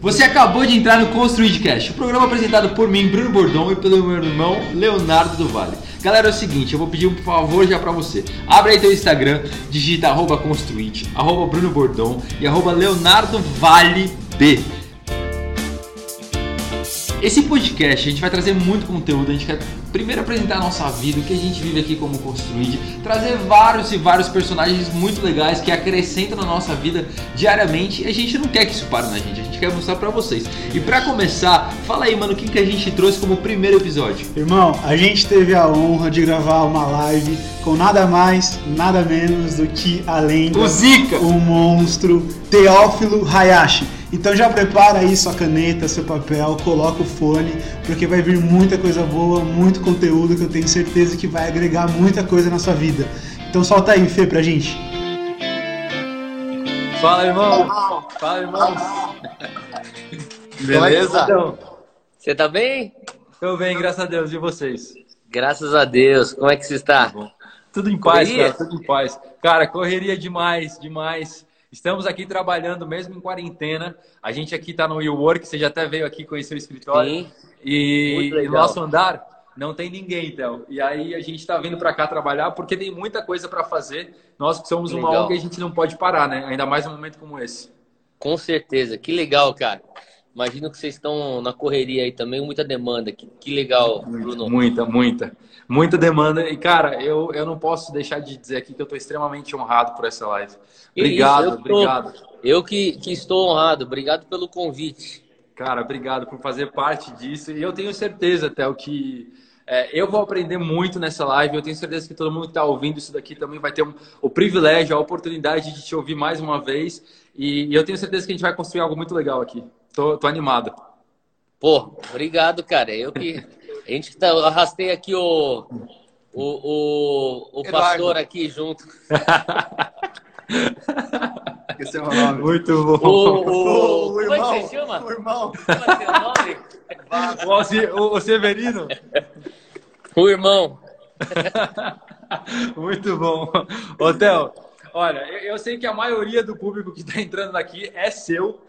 Você acabou de entrar no Construidcast, o programa apresentado por mim, Bruno Bordon, e pelo meu irmão Leonardo do Vale. Galera, é o seguinte, eu vou pedir um favor já pra você. Abre aí teu Instagram, digita arroba Construid, arroba Bruno Bordon e arroba Leonardo Vale B. Esse podcast a gente vai trazer muito conteúdo, a gente quer primeiro apresentar a nossa vida, o que a gente vive aqui como Construid, trazer vários e vários personagens muito legais que acrescentam na nossa vida diariamente e a gente não quer que isso pare na gente, a gente quer mostrar pra vocês. E pra começar, fala aí, mano, o que, que a gente trouxe como primeiro episódio? Irmão, a gente teve a honra de gravar uma live com nada mais, nada menos do que a lenda, O Zika! o monstro Teófilo Hayashi. Então já prepara aí sua caneta, seu papel, coloca o fone, porque vai vir muita coisa boa, muito conteúdo que eu tenho certeza que vai agregar muita coisa na sua vida. Então solta aí, Fê, pra gente. Fala, irmão! Fala, irmão! Beleza? Então, Você tá bem? eu bem, graças a Deus, e vocês? Graças a Deus. Como é que você está? Tudo em paz, Correria? cara, tudo em paz. Cara, correria demais, demais. Estamos aqui trabalhando mesmo em quarentena. A gente aqui tá no WeWork, você já até veio aqui conhecer o escritório. Sim. E no nosso andar não tem ninguém, então. E aí a gente tá vindo para cá trabalhar porque tem muita coisa para fazer. Nós que somos uma Legal. ONG, a gente não pode parar, né? Ainda mais num momento como esse. Com certeza. Que legal, cara. Imagino que vocês estão na correria aí também, muita demanda. Que, que legal, Bruno. Muita, muita. Muita demanda. E, cara, eu, eu não posso deixar de dizer aqui que eu tô extremamente honrado por essa live. Obrigado, isso, eu tô- obrigado. Eu que, que estou honrado. Obrigado pelo convite. Cara, obrigado por fazer parte disso. E eu tenho certeza, Théo, que é, eu vou aprender muito nessa live. Eu tenho certeza que todo mundo que está ouvindo isso daqui também vai ter um- o privilégio, a oportunidade de te ouvir mais uma vez. E, e eu tenho certeza que a gente vai construir algo muito legal aqui. Tô, tô animado. Pô, obrigado, cara. Eu que. A gente que tá, eu arrastei aqui o. O, o, o pastor aqui junto. Esse é o nome. Muito O, bom. o, O como é que irmão, você chama? o irmão. Como é nome? O, Alci- o- o Severino? O irmão. Muito bom. Ô, Theo, olha, eu, eu sei que a maioria do público que está entrando aqui é seu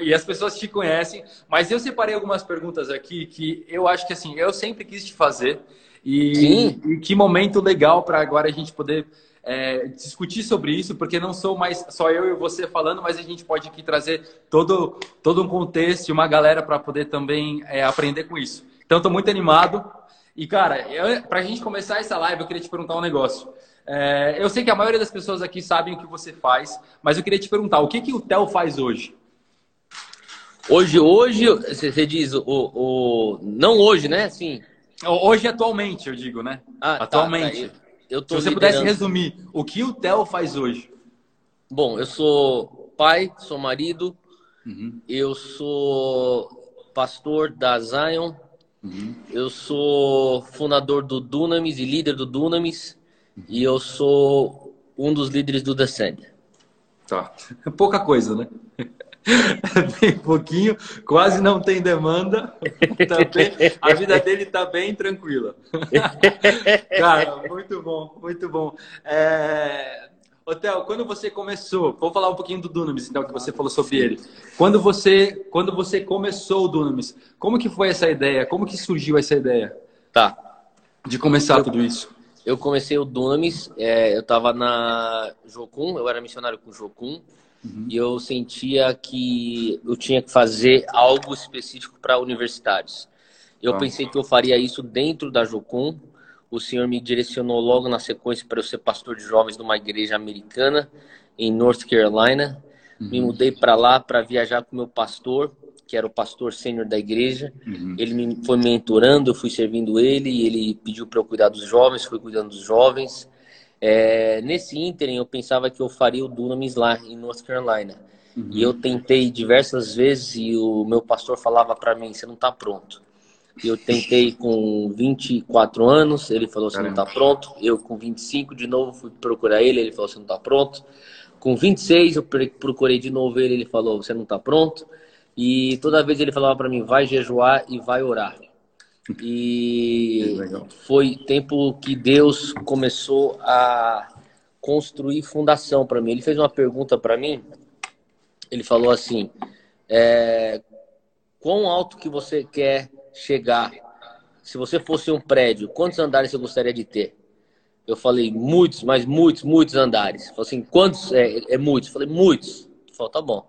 e as pessoas te conhecem, mas eu separei algumas perguntas aqui que eu acho que assim, eu sempre quis te fazer e, Sim. e que momento legal para agora a gente poder é, discutir sobre isso, porque não sou mais só eu e você falando, mas a gente pode aqui trazer todo, todo um contexto e uma galera para poder também é, aprender com isso. Então, estou muito animado. E, cara, eu, pra gente começar essa live, eu queria te perguntar um negócio. É, eu sei que a maioria das pessoas aqui sabem o que você faz, mas eu queria te perguntar, o que, que o Theo faz hoje? Hoje, hoje, você diz o, o. Não hoje, né? Sim. Hoje, atualmente, eu digo, né? Ah, tá, atualmente. tá. Eu, eu Se você pudesse liderando- resumir, o que o Theo faz hoje? Bom, eu sou pai, sou marido, Uhum, eu sou pastor da Zion, uhum. eu sou fundador do Dunamis e líder do Dunamis, e eu sou um dos líderes do Descend. Tá. Pouca coisa, né? Bem pouquinho, quase não tem demanda. Tá bem- a vida dele tá bem tranquila. Cara, muito bom, muito bom. É... Theo, quando você começou, vou falar um pouquinho do Dunamis, então, que você falou sobre ele. Quando você, quando você começou o Dunamis, como que foi essa ideia? Como que surgiu essa ideia Tá. de começar tudo isso? Eu comecei o Dunamis, é, eu estava na Jocum, eu era missionário com Jocum, e eu sentia que eu tinha que fazer algo específico para universitários. Eu Tá. pensei que eu faria isso dentro da Jocum. O Senhor me direcionou logo na sequência para eu ser pastor de jovens numa igreja americana em North Carolina. Me mudei para lá para viajar com meu pastor, que era o pastor sênior da igreja. Uhum. Ele me foi mentorando, eu fui servindo ele, e ele pediu para eu cuidar dos jovens, fui cuidando dos jovens. É, nesse ínterim, eu pensava que eu faria o Dunamis lá em North Carolina. E eu tentei diversas vezes e o meu pastor falava para mim: você não está pronto. Eu tentei com 24 anos, ele falou: você não está pronto. Eu com 25 de novo fui procurar ele, ele falou: você não está pronto. Com 26 eu procurei de novo ele, ele falou: você não está pronto. E toda vez ele falava para mim: vai jejuar e vai orar. E foi tempo que Deus começou a construir fundação para mim. Ele fez uma pergunta para mim. Ele falou assim: é, quão alto que você quer chegar. Se você fosse um prédio, quantos andares você gostaria de ter? Eu falei, muitos, mas muitos, muitos andares. Falei assim, quantos? É, é muitos. Eu falei, muitos. Falei, tá bom.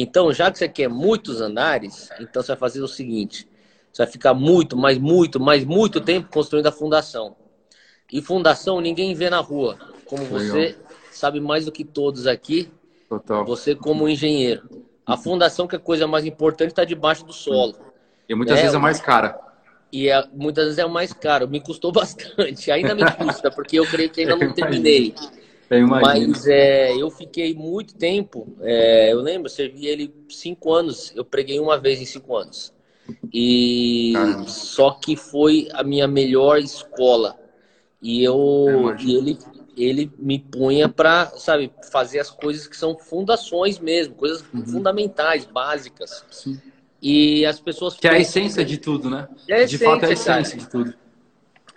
Então, já que você quer muitos andares, então você vai fazer o seguinte: você vai ficar muito, mas muito, mas muito tempo construindo a fundação. E fundação ninguém vê na rua. Como você sabe mais do que todos aqui, Total. você como engenheiro. A fundação, que é a coisa mais importante, está debaixo do solo. E muitas né? vezes é mais cara. E é, muitas vezes é o mais caro. Me custou bastante. Ainda me custa, porque eu creio que ainda não terminei. Eu Mas é, eu fiquei muito tempo. É, eu lembro, servi ele cinco anos. Eu preguei uma vez em cinco anos. E só que foi a minha melhor escola. E eu, e ele, ele me punha para, sabe, fazer as coisas que são fundações mesmo, coisas uhum. fundamentais, básicas. Sim. E as pessoas. Que é a essência de tudo, né? É de fato, é a essência cara. de tudo.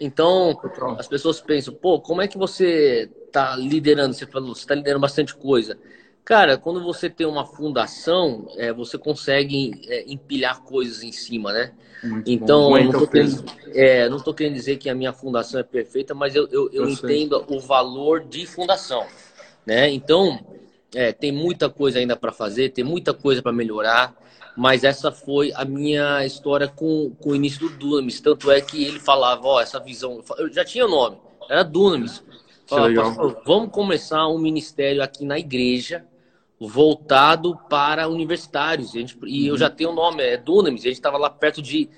Então, as pessoas pensam, pô, como é que você está liderando? Você falou, você está liderando bastante coisa. Cara, quando você tem uma fundação, é, você consegue é, empilhar coisas em cima, né? Muito então, eu não estou querendo, é, querendo dizer que a minha fundação é perfeita, mas eu, eu, eu, eu entendo o valor de fundação, né? Então, é, tem muita coisa ainda para fazer, tem muita coisa para melhorar. Mas essa foi a minha história com, com o início do Dunamis. Tanto é que ele falava, ó, essa visão. Eu já tinha nome, era Dunamis. Falava, vamos começar um ministério aqui na igreja voltado para universitários. E, gente, e eu já tenho o nome, é Dunamis. A gente estava lá perto de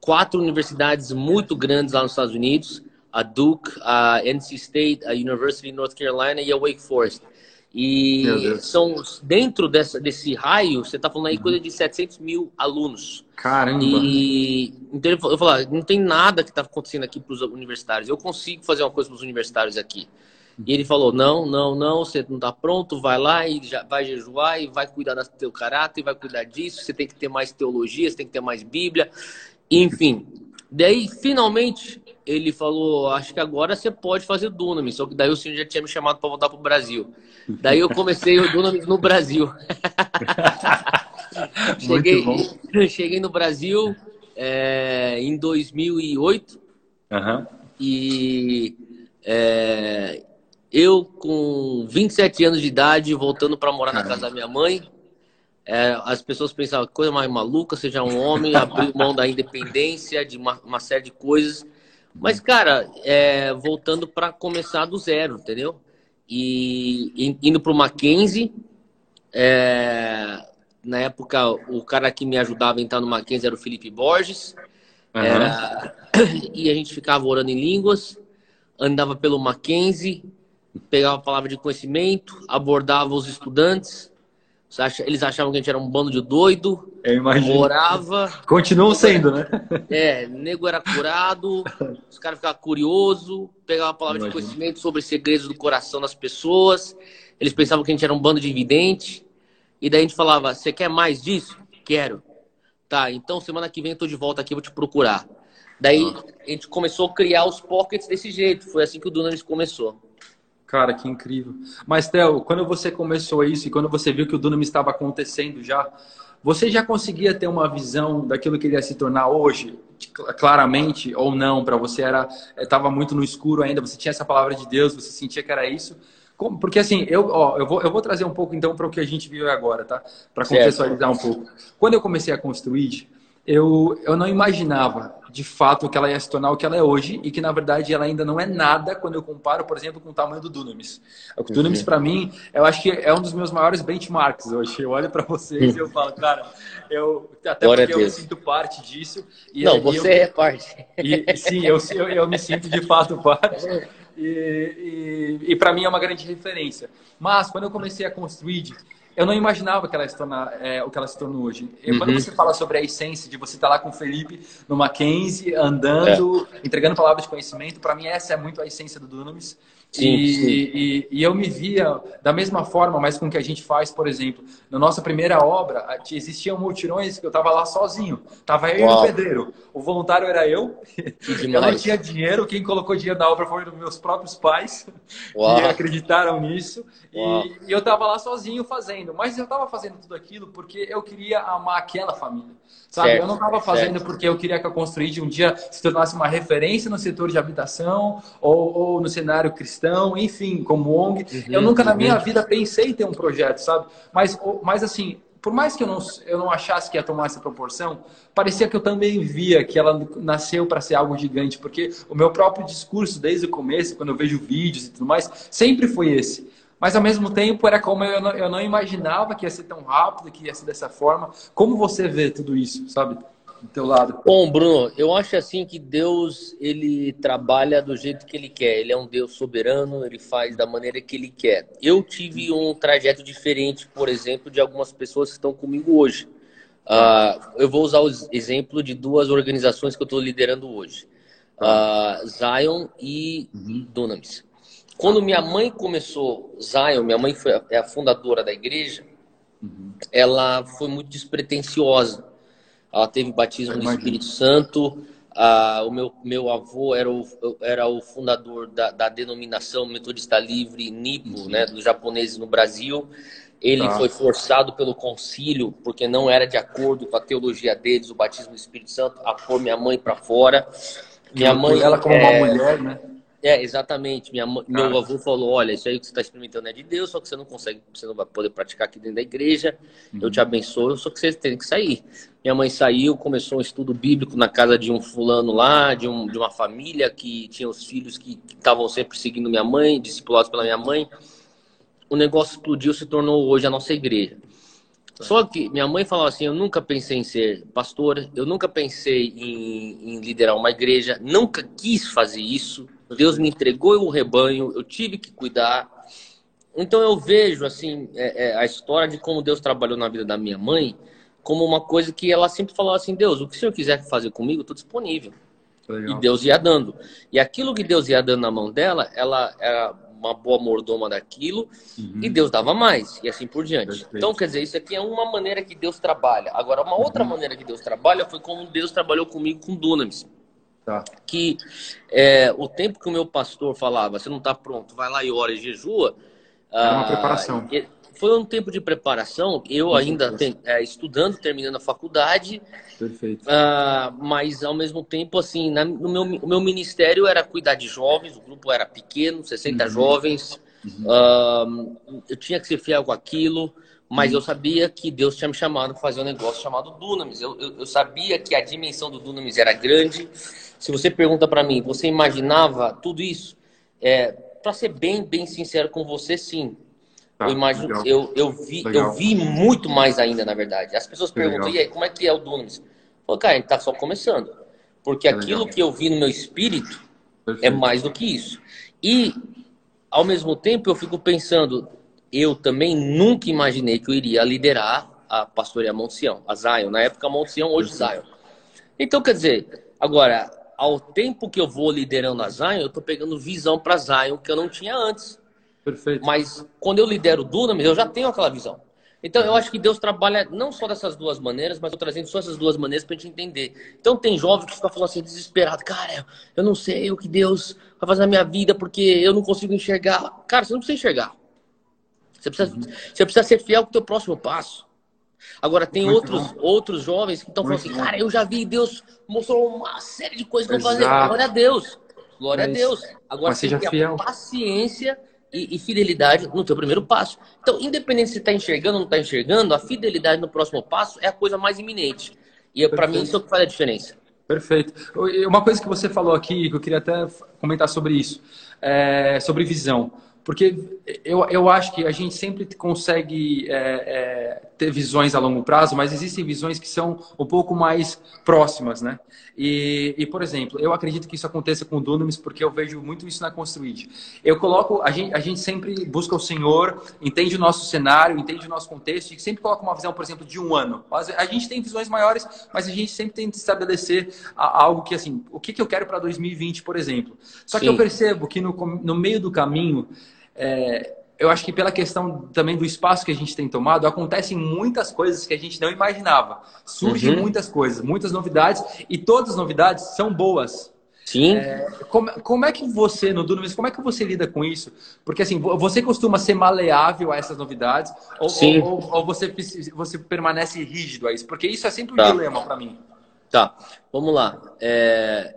quatro universidades muito grandes lá nos Estados Unidos. A Duke, a NC State, a University of North Carolina e a Wake Forest. E são dentro dessa, desse raio, você está falando aí coisa de 700 mil alunos. Caramba! E então eu falo, ah, não tem nada que está acontecendo aqui para os universitários. Eu consigo fazer uma coisa para os universitários aqui. E ele falou: não, não, não, você não está pronto, vai lá e já vai jejuar e vai cuidar do teu caráter, vai cuidar disso. Você tem que ter mais teologia, você tem que ter mais Bíblia, enfim. Daí, finalmente, ele falou: Acho que agora você pode fazer Dunamis. Só que daí o senhor já tinha me chamado para voltar para o Brasil. Daí eu comecei o Dunamis no Brasil. cheguei, cheguei no Brasil é, em 2008. Uhum. E é, eu, com 27 anos de idade, voltando para morar na casa da minha mãe. É, as pessoas pensavam coisa mais maluca, seja um homem, abrir mão da independência, de uma, uma série de coisas. Mas, cara, é, voltando para começar do zero, entendeu? E indo para o Mackenzie, é, na época o cara que me ajudava a entrar no Mackenzie era o Felipe Borges. Uhum. Era, e a gente ficava orando em línguas, andava pelo Mackenzie, pegava a palavra de conhecimento, abordava os estudantes, eles achavam que a gente era um bando de doido. Eu imagino. Morava. Continuam sendo, né? É, nego era curado, os caras ficavam curiosos, pegavam a palavra de conhecimento sobre segredos do coração das pessoas. Eles pensavam que a gente era um bando de evidente. E daí a gente falava: Você quer mais disso? Quero. Tá, então semana que vem eu tô de volta aqui, vou te procurar. Daí ah. a gente começou a criar os pockets desse jeito. Foi assim que o Dunamis começou. Cara, que incrível. Mas, Theo, quando você começou isso e quando você viu que o Dunamis estava acontecendo já, você já conseguia ter uma visão daquilo que ele ia se tornar hoje? Claramente ou não? Para você era estava eh, muito no escuro ainda, você tinha essa palavra de Deus, você sentia que era isso? Porque assim, eu, ó, eu, vou, eu vou trazer um pouco então para o que a gente viu agora, tá? Para contextualizar um pouco. Quando eu comecei a construir, eu, eu não imaginava de fato que ela ia se tornar o que ela é hoje e que na verdade ela ainda não é nada quando eu comparo, por exemplo, com o tamanho do Dunamis. O Dunamis para mim, eu acho que é um dos meus maiores benchmarks hoje. Eu olho para vocês e eu falo, cara, eu até Glória porque eu me sinto parte disso. E, não, você eu, é parte. E, sim, eu, eu, eu me sinto de fato parte. E, e, e para mim é uma grande referência. Mas quando eu comecei a construir eu não imaginava que ela se tornar, é, o que ela se tornou hoje. E quando uhum. você fala sobre a essência de você estar lá com o Felipe no Mackenzie, andando, é. entregando palavras de conhecimento, para mim essa é muito a essência do Dunamis. Sim, e, sim. E, e, eu me via da mesma forma, mas com o que a gente faz, por exemplo, na nossa primeira obra, existiam multirões que eu estava lá sozinho. Tava eu Uau. e o pedreiro. O voluntário era eu. Eu não tinha dinheiro. Quem colocou dinheiro na obra foram meus próprios pais, Uau. que acreditaram nisso. E, e, eu estava lá sozinho fazendo fazendo, mas eu estava fazendo tudo aquilo porque eu queria amar aquela família, sabe? Certo, eu não estava fazendo certo. porque eu queria que a Construíde um dia se tornasse uma referência no setor de habitação ou, ou no cenário cristão, enfim, como ONG. Uhum, eu nunca uhum. na minha vida pensei em ter um projeto, sabe? Mas, mas assim, por mais que eu não, eu não achasse que ia tomar essa proporção, parecia que eu também via que ela nasceu para ser algo gigante, porque o meu próprio discurso, desde o começo, quando eu vejo vídeos e tudo mais, sempre foi esse. Mas ao mesmo tempo era como eu não, eu não imaginava que ia ser tão rápido, que ia ser dessa forma. Como você vê tudo isso, sabe? do teu lado? Bom, Bruno, eu acho assim que Deus ele trabalha do jeito que ele quer. Ele é um Deus soberano, ele faz da maneira que ele quer. Eu tive um trajeto diferente, por exemplo, de algumas pessoas que estão comigo hoje. Uh, eu vou usar o exemplo de duas organizações que eu estou liderando hoje: uh, Zion e uhum. Dunamis. Quando minha mãe começou Zion, minha mãe foi, é a fundadora da igreja, uhum. ela foi muito despretensiosa. Ela teve batismo no Espírito Santo. Ah, o meu, meu avô era o, era o fundador da, da denominação Metodista Livre Nipo, né, dos japoneses no Brasil. Ele tá. foi forçado pelo concílio, porque não era de acordo com a teologia deles, o batismo do Espírito Santo, a pôr minha mãe para fora. Minha mãe. Ela, como é... uma mulher, né? É, exatamente. Minha, meu avô falou: olha, isso aí que você está experimentando é de Deus, só que você não consegue, você não vai poder praticar aqui dentro da igreja. Uhum. Eu te abençoo, só que você tem que sair. Minha mãe saiu, começou um estudo bíblico na casa de um fulano lá, de, um, de uma família que tinha os filhos que estavam sempre seguindo minha mãe, discipulados pela minha mãe. O negócio explodiu, se tornou hoje a nossa igreja. Só que minha mãe falou assim: eu nunca pensei em ser pastora, eu nunca pensei em, em liderar uma igreja, nunca quis fazer isso Deus me entregou o rebanho, eu tive que cuidar. Então eu vejo assim é, é, a história de como Deus trabalhou na vida da minha mãe como uma coisa que ela sempre falou assim: Deus, o que o Senhor quiser fazer comigo, estou disponível. Legal. E Deus ia dando. E aquilo que Deus ia dando na mão dela, ela era uma boa mordoma daquilo uhum. e Deus dava mais e assim por diante. Perfeito. Então, quer dizer, isso aqui é uma maneira que Deus trabalha. Agora, uma outra uhum. maneira que Deus trabalha foi como Deus trabalhou comigo com Dunamis. Tá. Que é, o tempo que o meu pastor falava, você não está pronto, vai lá e ora e jejua. Era uma ah, preparação. Foi um tempo de preparação, eu ainda tem, é, estudando, terminando a faculdade. Perfeito. Uh, mas ao mesmo tempo, assim, na, no meu, o meu ministério era cuidar de jovens, o grupo era pequeno, 60 uhum. jovens. Uhum. Uh, eu tinha que ser fiel com aquilo mas eu sabia que Deus tinha me chamado para fazer um negócio chamado Dunamis. Eu, eu, eu, sabia que a dimensão do Dunamis era grande, se você pergunta para mim, você imaginava tudo isso? É, para ser bem, bem sincero com você, sim. Tá, eu imagino, eu, eu vi, legal. eu vi muito mais ainda, na verdade. As pessoas perguntam, legal. e aí, como é que é o Dunamis? Falei, cara, a gente tá só começando. Porque aquilo que eu vi no meu espírito é Perfeito. é mais do que isso. E, ao mesmo tempo, eu fico pensando, eu também nunca imaginei que eu iria liderar a pastoria Monte Sião, a Zion. Na época, Monte Sião, hoje Zion. Então, quer dizer, agora, ao tempo que eu vou liderando a Zion, eu estou pegando visão para Zion que eu não tinha antes. Perfeito. Mas quando eu lidero o Dunamis, eu já tenho aquela visão. Então eu acho que Deus trabalha não só dessas duas maneiras, mas eu trazendo só essas duas maneiras para a gente entender. Então tem jovem que fica falando assim, desesperado, cara, eu não sei o que Deus vai fazer na minha vida porque eu não consigo enxergar. Cara, você não precisa enxergar. Você precisa, uhum. você precisa ser fiel com o teu próximo passo. Agora, tem outros, outros jovens que estão falando assim, cara, eu já vi Deus mostrou uma série de coisas que eu vou fazer. Glória a Deus. Glória Mas, a Deus. Agora, você tem que paciência e, e, fidelidade no teu primeiro passo. Então, independente se está enxergando ou não está enxergando, a fidelidade no próximo passo é a coisa mais iminente. E para mim isso é o que faz a diferença. Perfeito. Uma coisa que você falou aqui, que eu queria até comentar sobre isso, é sobre visão. Porque eu, eu acho que a gente sempre consegue é, é, ter visões a longo prazo, mas existem visões que são um pouco mais próximas, né? E, e por exemplo, eu acredito que isso aconteça com o Dunamis porque eu vejo muito isso na Construid. Eu coloco, a gente, a gente sempre busca o Senhor, entende o nosso cenário, entende o nosso contexto e sempre coloca uma visão, por exemplo, de um ano. A gente tem visões maiores, mas a gente sempre tenta estabelecer algo que, assim, o que, que eu quero para 2020, por exemplo. Só Sim. que eu percebo que no, no meio do caminho, é, eu acho que pela questão também do espaço que a gente tem tomado, acontecem muitas coisas que a gente não imaginava. Surgem uhum. muitas coisas, muitas novidades, e todas as novidades são boas. Sim. É, como, como é que você, no Dunamis, como é que você lida com isso? Porque assim, você costuma ser maleável a essas novidades ou, Sim. ou, ou, ou você, você permanece rígido a isso? Porque isso é sempre um Tá. dilema para mim. Tá, vamos lá. É,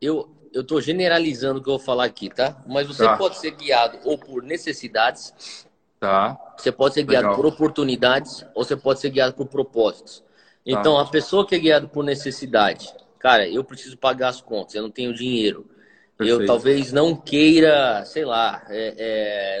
eu eu estou generalizando o que eu vou falar aqui, tá? Mas você Tá. pode ser guiado ou por necessidades, Tá. você pode ser guiado Legal. por oportunidades, ou você pode ser guiado por propósitos. Então, a pessoa que é guiada por necessidade, cara, eu preciso pagar as contas, eu não tenho dinheiro. Eu Perfeito. talvez não queira, sei lá, é,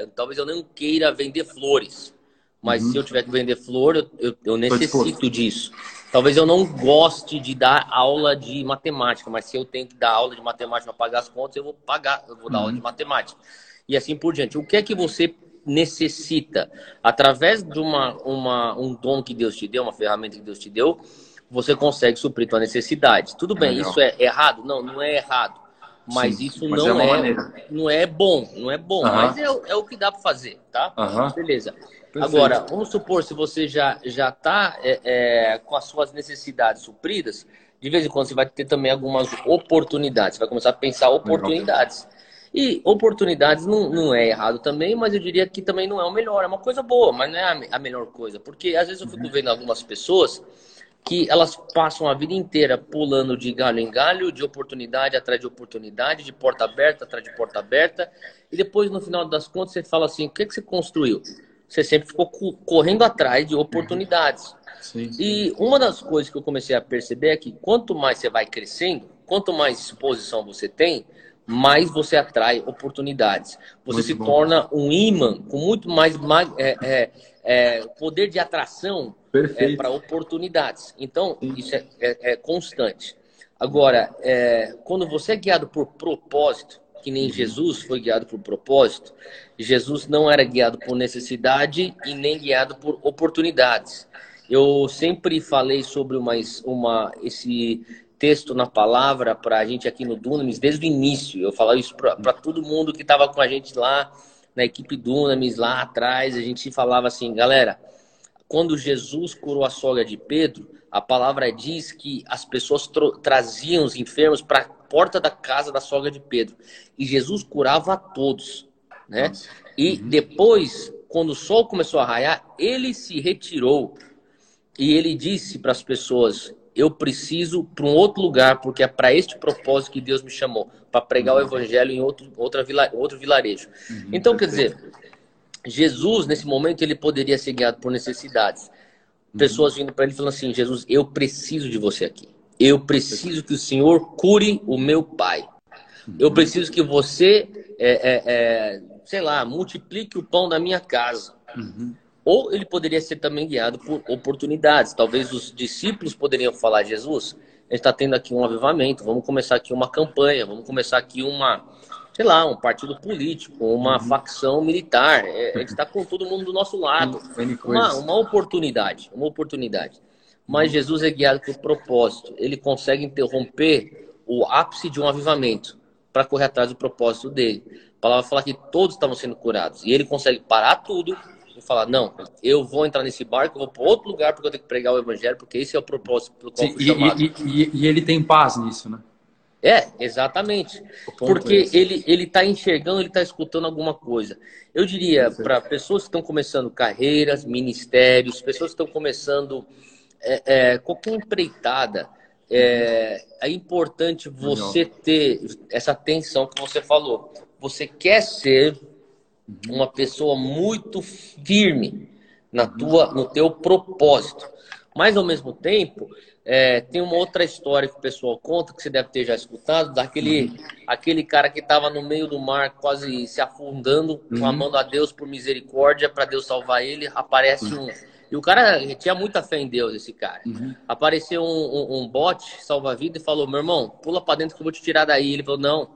é, talvez eu não queira vender flores. Mas Uhum. se eu tiver que vender flor, eu, eu, eu necessito disso. Talvez eu não goste de dar aula de matemática, mas se eu tenho que dar aula de matemática para pagar as contas, eu vou pagar, eu vou dar Uhum. aula de matemática. E assim por diante. O que é que você necessita? Através de uma, uma, um dom que Deus te deu, uma ferramenta que Deus te deu, você consegue suprir tua necessidade. Tudo bem, Legal. isso é errado? Não, não é errado. Mas Sim, isso mas é não é, maneira. não é bom, não é bom, Aham. mas é, o- é o que dá para fazer, tá? Aham. Beleza. Perfeito. Agora, vamos supor se você já já está com as suas necessidades supridas, de vez em quando você vai ter também algumas oportunidades. Você vai começar a pensar oportunidades. E oportunidades não, não é errado também, mas eu diria que também não é o melhor. É uma coisa boa, mas não é a, a melhor coisa. Porque às vezes eu fico vendo algumas pessoas que elas passam a vida inteira pulando de galho em galho, de oportunidade atrás de oportunidade, de porta aberta atrás de porta aberta, e depois no final das contas você fala assim: o que, é que você construiu? Você sempre ficou co- correndo atrás de oportunidades. Sim. E uma das coisas que eu comecei a perceber é que quanto mais você vai crescendo, quanto mais exposição você tem, mais você atrai oportunidades. Você Muito se bom. torna um imã com muito mais ma- é, é, é, poder de atração Perfeito. para oportunidades. Então, Sim. isso é, é- é constante. Agora, é, quando você é guiado por propósito, que Uhum. nem Jesus foi guiado por propósito, Jesus não era guiado por necessidade e nem guiado por oportunidades. Eu sempre falei sobre uma, uma, esse texto na palavra para a gente aqui no Dunamis desde o início. Eu falava isso para todo mundo que estava com a gente lá na equipe Dunamis, lá atrás. A gente falava assim, galera, quando Jesus curou a sogra de Pedro, a palavra diz que as pessoas traziam os enfermos para a porta da casa da sogra de Pedro. E Jesus curava a todos, né? E depois, quando o sol começou a raiar, ele se retirou e ele disse para as pessoas: Eu preciso para um outro lugar, porque é para este propósito que Deus me chamou para pregar o evangelho em outro, outra vila, outro vilarejo. Então, quer dizer, Jesus, nesse momento, ele poderia ser guiado por necessidades. Pessoas vindo para ele falando assim: Jesus, eu preciso de você aqui. Eu preciso que o Senhor cure o meu pai. Eu preciso que você, é, é, é, sei lá, multiplique o pão da minha casa. Uhum. Ou ele poderia ser também guiado por oportunidades. Talvez os discípulos poderiam falar: Jesus, a gente está tendo aqui um avivamento, vamos começar aqui uma campanha, vamos começar aqui uma, sei lá, um partido político, uma facção militar. É, a gente está com todo mundo do nosso lado. Uma, uma oportunidade, uma oportunidade. Mas Jesus é guiado por propósito. Ele consegue interromper o ápice de um avivamento para correr atrás do propósito dele. A palavra fala que todos estavam sendo curados. E ele consegue parar tudo falar: Não, eu vou entrar nesse barco, eu vou para outro lugar porque eu tenho que pregar o evangelho, porque esse é o propósito pelo qual Sim, fui e, chamado. e- e- e ele tem paz nisso, né? É, exatamente. É Porque esse. ele ele está enxergando, ele está escutando alguma coisa. Eu diria para pessoas que estão começando carreiras, ministérios, pessoas que estão começando é, é, qualquer empreitada, é, é importante você ter essa atenção que você falou. Você quer ser uma pessoa muito firme na tua, no teu propósito. Mas ao mesmo tempo, é, tem uma outra história que o pessoal conta, que você deve ter já escutado, daquele aquele cara que estava no meio do mar, quase se afundando, clamando a Deus por misericórdia para Deus salvar ele. Aparece um. E o cara tinha muita fé em Deus, esse cara. Apareceu um, um, um bote salva-vida e falou: Meu irmão, pula para dentro que eu vou te tirar daí. Ele falou: Não,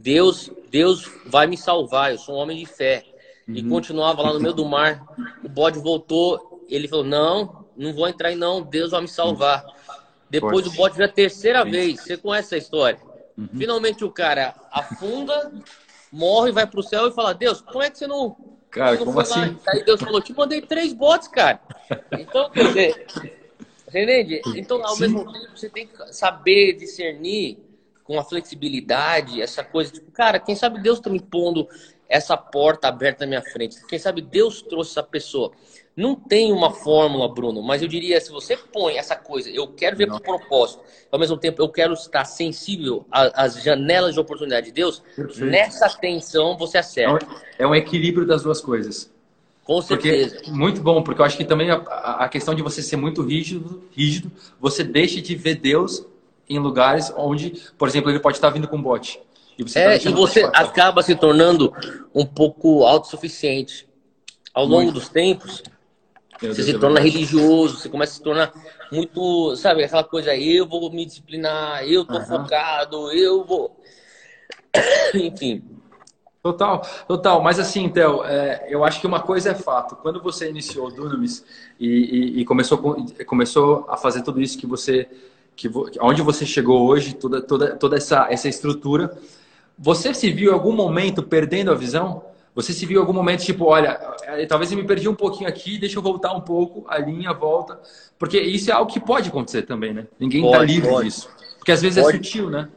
Deus, Deus vai me salvar, eu sou um homem de fé. E continuava lá no meio do mar. O bode voltou, ele falou: Não, não vou entrar aí, não, Deus vai me salvar. Depois Forte. o bode veio a terceira vez. Você conhece essa história? Finalmente o cara afunda, morre, vai pro céu e fala: Deus, como é que você não. Cara, você não como foi lá?" assim? Aí Deus falou: Te mandei três botes, cara. Então, quer dizer, entende? Então, ao Sim. mesmo tempo, você tem que saber discernir com a flexibilidade, essa coisa, tipo, cara, quem sabe Deus está me pondo essa porta aberta na minha frente. Quem sabe Deus trouxe essa pessoa. Não tem uma fórmula, Bruno, mas eu diria, se você põe essa coisa, eu quero ver o propósito, ao mesmo tempo eu quero estar sensível às janelas de oportunidade de Deus, Perfeito. nessa tensão você acerta. É um equilíbrio das duas coisas. Com certeza. Porque, muito bom, porque eu acho que também a, a questão de você ser muito rígido, rígido, você deixa de ver Deus em lugares onde, por exemplo, ele pode estar vindo com bote. E você, é, tá e você acaba se tornando um pouco autossuficiente. Ao longo muito. dos tempos, Meu você Deus se torna religioso, você começa a se tornar muito, sabe, aquela coisa, eu vou me disciplinar, eu tô uhum. focado, eu vou. Enfim. Total, total. Mas assim, Theo, é, eu acho que uma coisa é fato. Quando você iniciou o Dunamis e, e, e começou, começou a fazer tudo isso que você que onde você chegou hoje, toda, toda, toda essa, essa estrutura, você se viu em algum momento perdendo a visão? Você se viu em algum momento, tipo, olha, é, talvez eu me perdi um pouquinho aqui, deixa eu voltar um pouco, a linha volta. Porque isso é algo que pode acontecer também, né? Ninguém está livre pode. disso. Porque às vezes é pode. é sutil, né?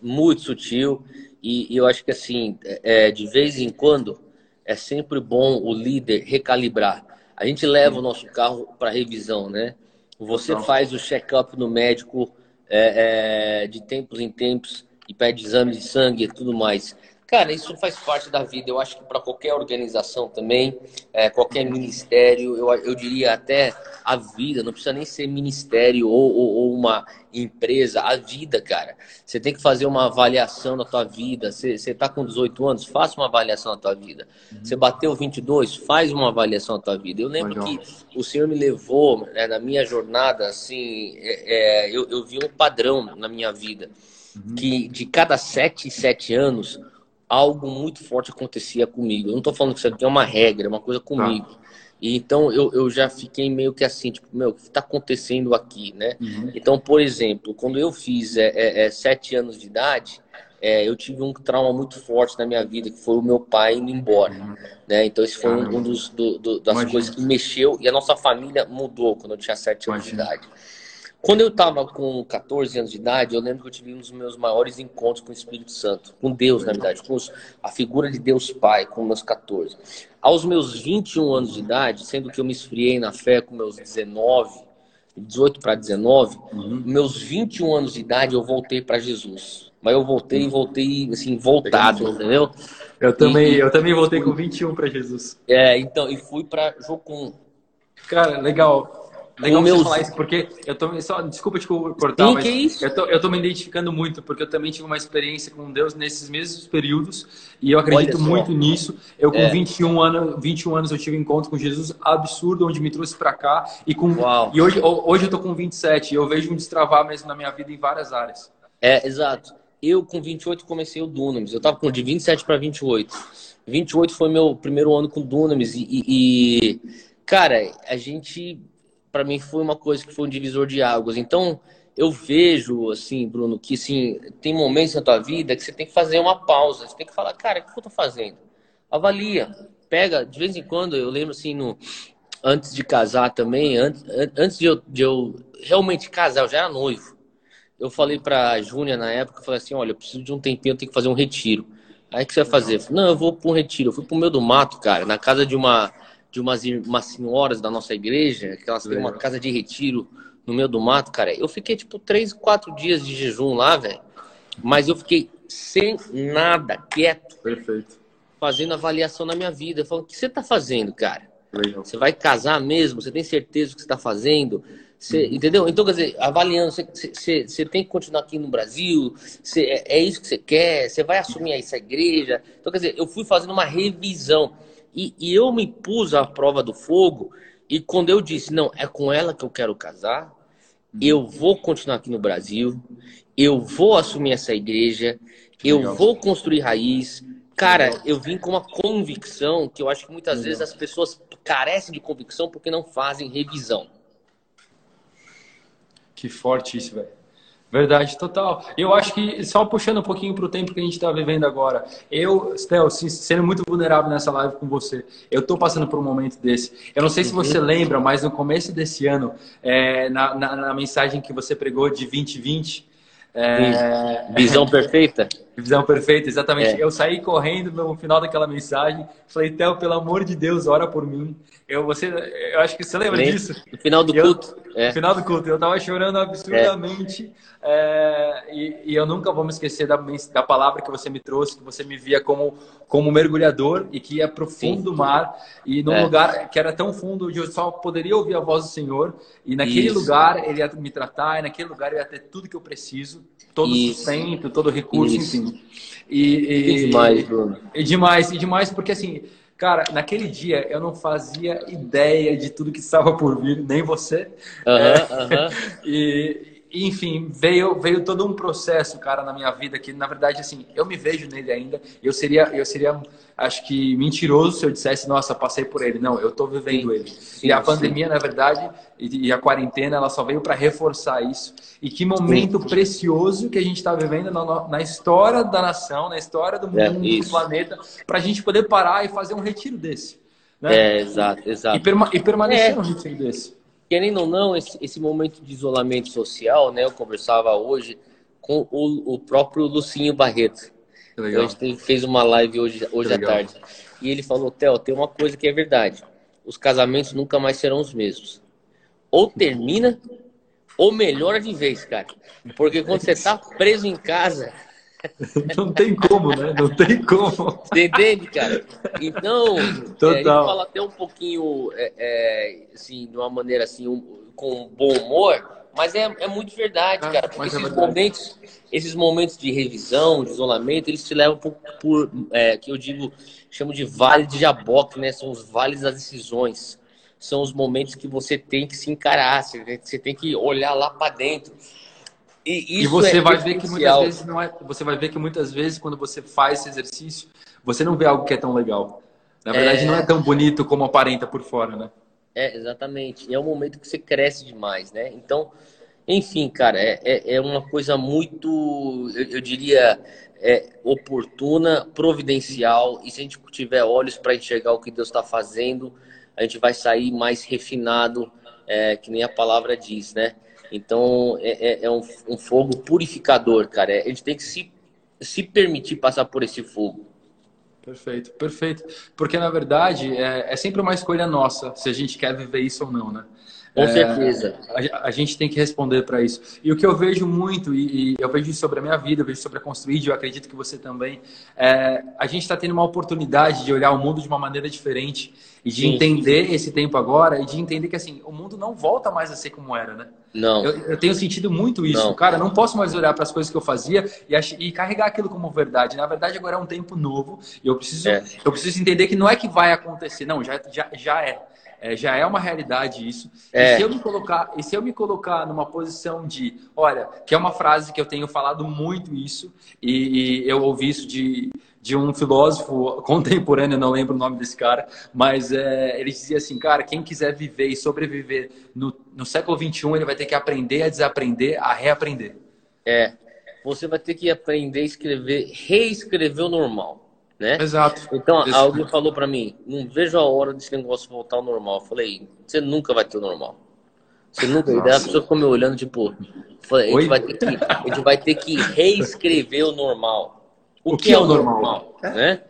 Muito sutil. E, e eu acho que, assim, é, de vez em quando, é sempre bom o líder recalibrar. A gente leva o nosso carro para revisão, né? Você faz o check-up no médico é, é, de tempos em tempos e pede exame de sangue e tudo mais. Cara, isso faz parte da vida. Eu acho que para qualquer organização também, é, qualquer ministério, eu, eu diria até a vida, não precisa nem ser ministério ou, ou, ou, uma empresa, a vida, cara. Você tem que fazer uma avaliação da tua vida. Você está com 18 anos, faça uma avaliação da tua vida. Uhum. Você bateu 22, faz uma avaliação da tua vida. Eu lembro Legal. que o Senhor me levou né, na minha jornada, assim, é, é, eu, eu vi um padrão na minha vida. Uhum. Que de cada sete, sete anos, algo muito forte acontecia comigo. Eu não estou falando que isso aqui é uma regra, é uma coisa comigo. Ah. E então eu, eu já fiquei meio que assim, tipo, meu, o que está acontecendo aqui, né? Uhum. Então, por exemplo, quando eu fiz é, é, é, sete anos de idade, é, eu tive um trauma muito forte na minha vida, que foi o meu pai indo embora. Uhum. Né? Então, esse foi um, um dos do, do, das Imagina. coisas que mexeu e a nossa família mudou quando eu tinha sete anos Imagina. de idade. Quando eu estava com 14 anos de idade, eu lembro que eu tive um dos meus maiores encontros com o Espírito Santo, com Deus, na verdade, com a figura de Deus Pai, com meus 14. Aos meus 21 anos de idade, sendo que eu me esfriei na fé com meus 19, 18 para 19, uhum. meus 21 anos de idade eu voltei para Jesus. Mas eu voltei e voltei assim voltado, entendeu? Eu também, e, eu também voltei com 21 para Jesus. É, então, e fui para Jocum. Cara, legal. Legal meus... você falar isso, porque eu tô. Só, desculpa te cortar, Sim, mas é eu, tô, eu tô me identificando muito, porque eu também tive uma experiência com Deus nesses mesmos períodos, e eu acredito muito nisso. Eu, com é. 21, anos, 21 anos, eu tive um encontro com Jesus absurdo, onde me trouxe para cá, e, com, Uau. e hoje, hoje eu tô com 27, e eu vejo um destravar mesmo na minha vida em várias áreas. É, exato. Eu, com 28, comecei o Dunamis. Eu tava com de 27 para 28. 28 foi meu primeiro ano com Dunamis, e, e, e cara, a gente para mim foi uma coisa que foi um divisor de águas. Então, eu vejo, assim, Bruno, que assim, tem momentos na tua vida que você tem que fazer uma pausa. Você tem que falar, cara, o que eu tô fazendo? Avalia. Pega, de vez em quando, eu lembro assim, no, antes de casar também, antes, antes de, eu, de eu realmente casar, eu já era noivo. Eu falei pra Júnia na época, eu falei assim, olha, eu preciso de um tempinho, eu tenho que fazer um retiro. Aí o que você vai fazer? Não, eu vou para um retiro. Eu fui pro meio do mato, cara, na casa de uma de umas, umas senhoras da nossa igreja, que elas têm uma casa de retiro no meio do mato, cara. Eu fiquei, tipo, três, quatro dias de jejum lá, velho. Mas eu fiquei sem nada, quieto. Perfeito. Fazendo avaliação na minha vida. Eu falo, o que você tá fazendo, cara? Legal. Você vai casar mesmo? Você tem certeza do que você está fazendo? Você, uhum. Entendeu? Então, quer dizer, avaliando, você, você, você, tem que continuar aqui no Brasil, é, é isso que você quer, você vai assumir essa igreja. Então, quer dizer, eu fui fazendo uma revisão. E, e eu me pus à prova do fogo. E quando eu disse, não, é com ela que eu quero casar, eu vou continuar aqui no Brasil, eu vou assumir essa igreja, eu vou construir raiz. Cara, eu vim com uma convicção que eu acho que muitas vezes as pessoas carecem de convicção porque não fazem revisão. Que forte isso, velho. Verdade, total. Eu acho que, só puxando um pouquinho para o tempo que a gente está vivendo agora, eu, Stel, sendo muito vulnerável nessa live com você, eu estou passando por um momento desse. Eu não sei se você uhum. lembra, mas no começo desse ano, é, na, na, na, mensagem que você pregou de 2020, É... Visão perfeita? Visão perfeita, exatamente. É. Eu saí correndo no final daquela mensagem, falei, Theo, pelo amor de Deus, ora por mim. Eu, você, eu acho que você lembra disso? No final do eu, culto. É. No final do culto. Eu tava chorando absurdamente. É. E, e, eu nunca vou me esquecer da, da palavra que você me trouxe, que você me via como, como mergulhador e que ia pro fundo Sim. do mar. E num é. lugar que era tão fundo, onde eu só poderia ouvir a voz do Senhor. E naquele Isso. lugar ele ia me tratar, e naquele lugar eu ia ter tudo que eu preciso. Todo Isso. sustento, todo recurso, Isso. enfim. E, e, e demais, Bruno. E demais, e demais, porque assim Cara, naquele dia eu não fazia ideia de tudo que estava por vir, nem você. Uhum, é, uhum. e, enfim, veio, veio todo um processo, cara, na minha vida que, na verdade, assim, eu me vejo nele ainda. Eu seria, eu seria, acho que, mentiroso se eu dissesse, nossa, passei por ele. Não, eu estou vivendo sim, ele. Sim, e a pandemia, sim. na verdade, e, e, a quarentena, ela só veio para reforçar isso. E que momento precioso que a gente está vivendo na, na, história da nação, na história do é, mundo, é, do planeta, para a gente poder parar e fazer um retiro desse. Né? É, exato, exato. E, perma e permanecer é. um retiro desse querendo ou não, esse, esse momento de isolamento social, né? Eu conversava hoje com o, o próprio Lucinho Barreto. A gente fez uma live hoje, hoje à tarde. E ele falou, Theo, tem uma coisa que é verdade. Os casamentos nunca mais serão os mesmos. Ou termina, ou melhora de vez, cara. Porque quando você tá preso em casa, Não tem como, né? Não tem como. Você entende, cara? Então, Total. É, a gente fala até um pouquinho, é, é, assim, de uma maneira assim, um, com bom humor, mas é, é muito verdade, ah, cara. Porque é esses, verdade. momentos, esses momentos de revisão, de isolamento, eles te levam por, por é, que eu digo, chamo de vale de jaboque, né? São os vales das decisões. São os momentos que você tem que se encarar, você tem que olhar lá para dentro e, e você é vai ver que muitas vezes não é. Você vai ver que muitas vezes quando você faz esse exercício, você não vê algo que é tão legal. Na verdade, é... não é tão bonito como aparenta por fora, né? É, exatamente. E é um momento que você cresce demais, né? Então, enfim, cara, é, é, é uma coisa muito, eu, eu diria, é, oportuna, providencial. E se a gente tiver olhos para enxergar o que Deus está fazendo, a gente vai sair mais refinado, é, que nem a palavra diz, né? Então, é, é, é um, um, fogo purificador, cara. É, a gente tem que se, se permitir passar por esse fogo. Perfeito, perfeito. Porque, na verdade, é, é sempre uma escolha nossa se a gente quer viver isso ou não, né? Com é, certeza. A, a, gente tem que responder para isso. E o que eu vejo muito, e, e, eu vejo isso sobre a minha vida, eu vejo sobre a Construid, eu acredito que você também, é, a gente está tendo uma oportunidade de olhar o mundo de uma maneira diferente e de sim, entender sim. esse tempo agora e de entender que assim o mundo não volta mais a ser como era, né? Não. Eu, eu tenho sentido muito isso, não. cara. Não posso mais olhar para as coisas que eu fazia e, ach... e, carregar aquilo como verdade. Na verdade, agora é um tempo novo e eu preciso, é. eu preciso entender que não é que vai acontecer, não, já, já, já é. É, já é uma realidade isso. É. E, se eu me colocar, e se eu me colocar numa posição de, olha, que é uma frase que eu tenho falado muito isso, e, e eu ouvi isso de, de um filósofo contemporâneo, não lembro o nome desse cara, mas é, ele dizia assim, cara, quem quiser viver e sobreviver no, no século XXI, ele vai ter que aprender a desaprender, a reaprender. É, você vai ter que aprender a escrever, reescrever o normal né? Exato. Então, Exato. alguém falou para mim, não vejo a hora desse negócio voltar ao normal. Eu falei, você nunca vai ter o normal. Você nunca. E daí a pessoa ficou me olhando, tipo, falei, a, gente vai ter que, a gente vai ter que reescrever o normal. O, o que, que, é o normal? normal né?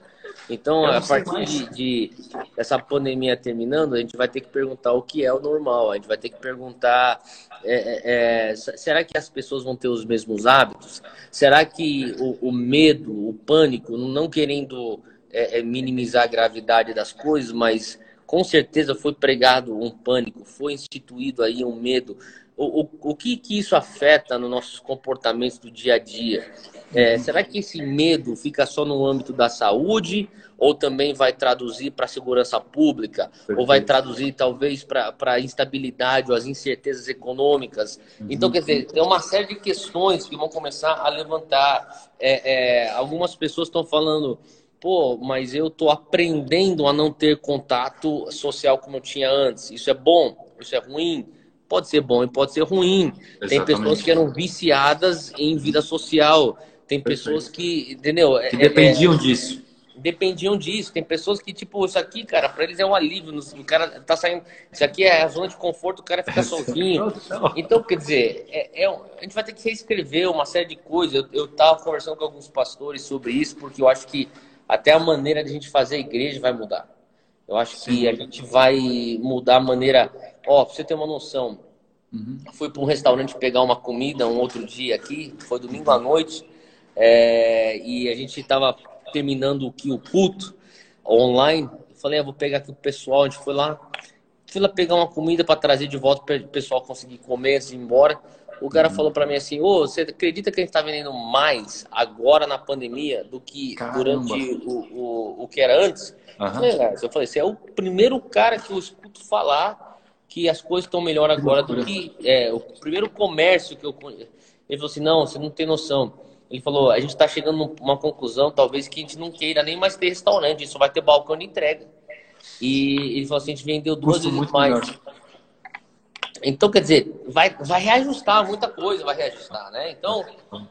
Então, a partir de, de, dessa pandemia terminando, a gente vai ter que perguntar o que é o normal. A gente vai ter que perguntar: é, é, é será que as pessoas vão ter os mesmos hábitos? Será que o, o medo, o pânico, não querendo é, é, minimizar a gravidade das coisas, mas com certeza foi pregado um pânico, foi instituído aí um medo. O, o, o que, que isso afeta nos nossos comportamentos do dia a dia? É, será que esse medo fica só no âmbito da saúde ou também vai traduzir para a segurança pública? Perfeito. Ou vai traduzir talvez para a instabilidade ou as incertezas econômicas? Uhum. Então, quer dizer, tem uma série de questões que vão começar a levantar. É, é, algumas pessoas estão falando, pô, mas eu estou aprendendo a não ter contato social como eu tinha antes. Isso é bom? Isso é ruim? Pode ser bom e pode ser ruim. Exatamente. Tem pessoas que eram viciadas em vida social tem pessoas que, entendeu? Que é, dependiam é, disso. Dependiam disso. Tem pessoas que, tipo, isso aqui, cara, para eles é um alívio. O cara tá saindo. Isso aqui é a zona de conforto, o cara fica sozinho. Então, quer dizer, é, é, a gente vai ter que reescrever uma série de coisas. Eu, eu tava conversando com alguns pastores sobre isso, porque eu acho que até a maneira de a gente fazer a igreja vai mudar. Eu acho Sim. que a gente vai mudar a maneira. Ó, pra você ter uma noção, uhum. fui para um restaurante pegar uma comida um outro dia aqui, foi domingo à noite, é, e a gente estava terminando aqui o culto online. Eu falei, ah, vou pegar aqui o pessoal, a gente foi lá, fui lá pegar uma comida para trazer de volta para o pessoal conseguir comer antes de ir embora. O cara uhum. falou para mim assim: Ô, você acredita que a gente está vendendo mais agora na pandemia do que Caramba. durante o, o, o que era antes? Uhum. Eu, falei, eu falei: você é o primeiro cara que eu escuto falar que as coisas estão melhor agora do que é, o primeiro comércio que eu conheço. Ele falou assim: não, você não tem noção. Ele falou: a gente está chegando numa conclusão, talvez, que a gente não queira nem mais ter restaurante, só vai ter balcão de entrega. E ele falou assim: a gente vendeu duas Custo vezes mais. Melhor. Então, quer dizer, vai, vai reajustar muita coisa, vai reajustar, né? Então,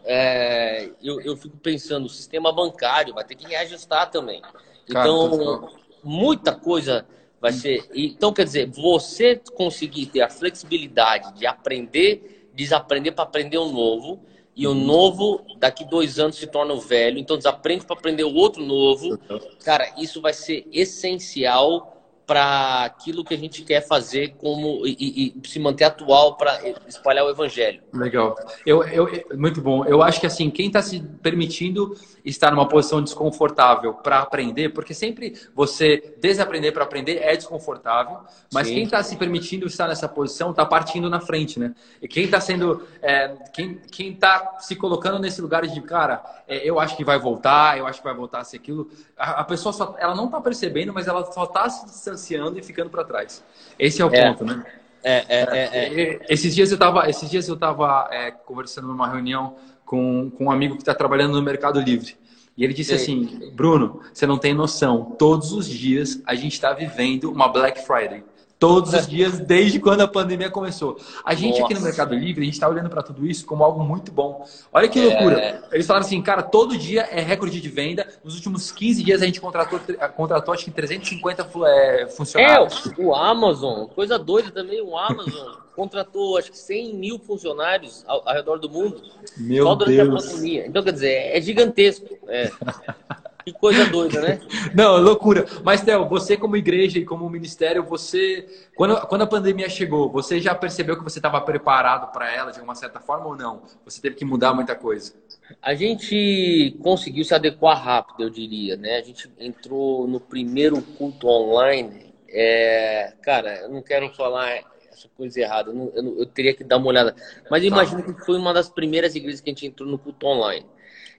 é, eu, eu fico pensando, o sistema bancário vai ter que reajustar também. Então, muita coisa vai ser. Então, quer dizer, você conseguir ter a flexibilidade de aprender, desaprender para aprender o novo, e o uhum. novo daqui dois anos se torna o velho, então desaprende para aprender o outro novo. Cara, isso vai ser essencial para aquilo que a gente quer fazer como e, e se manter atual para espalhar o evangelho. Legal. Eu, eu, muito bom. Eu acho que assim, quem está se permitindo estar numa posição desconfortável para aprender, porque sempre você desaprender para aprender é desconfortável, mas Sim. quem está se permitindo estar nessa posição está partindo na frente, né? E quem está sendo, é, quem quem está se colocando nesse lugar de cara, é, eu acho que vai voltar, eu acho que vai voltar a ser aquilo. A, a pessoa só, ela não está percebendo, mas ela só está se distanciando e ficando para trás. Esse é o é. ponto, né? É, é, é, é, Esses dias eu estava, esses dias eu estava conversando numa reunião com, com um amigo que está trabalhando no Mercado Livre. E ele disse Sim. assim: Bruno, você não tem noção, todos os dias a gente está vivendo uma Black Friday. Todos os dias, desde quando a pandemia começou. A gente Nossa. aqui no Mercado Livre, a gente está olhando para tudo isso como algo muito bom. Olha que loucura. É... Eles falaram assim, cara, todo dia é recorde de venda. Nos últimos 15 dias a gente contratou, contratou acho que 350 é, funcionários. É, o Amazon, coisa doida também, o Amazon contratou acho que 100 mil funcionários ao, ao redor do mundo. Meu só durante Deus. a pandemia. Então, quer dizer, é gigantesco. É. Que coisa doida, né? Não, loucura. Mas, Theo, você como igreja e como ministério, você... Quando, quando a pandemia chegou, você já percebeu que você estava preparado para ela de uma certa forma ou não? Você teve que mudar muita coisa? A gente conseguiu se adequar rápido, eu diria, né? A gente entrou no primeiro culto online. É... Cara, eu não quero falar essa coisa errada, eu, não, eu, não, eu teria que dar uma olhada. Mas tá. imagino que foi uma das primeiras igrejas que a gente entrou no culto online.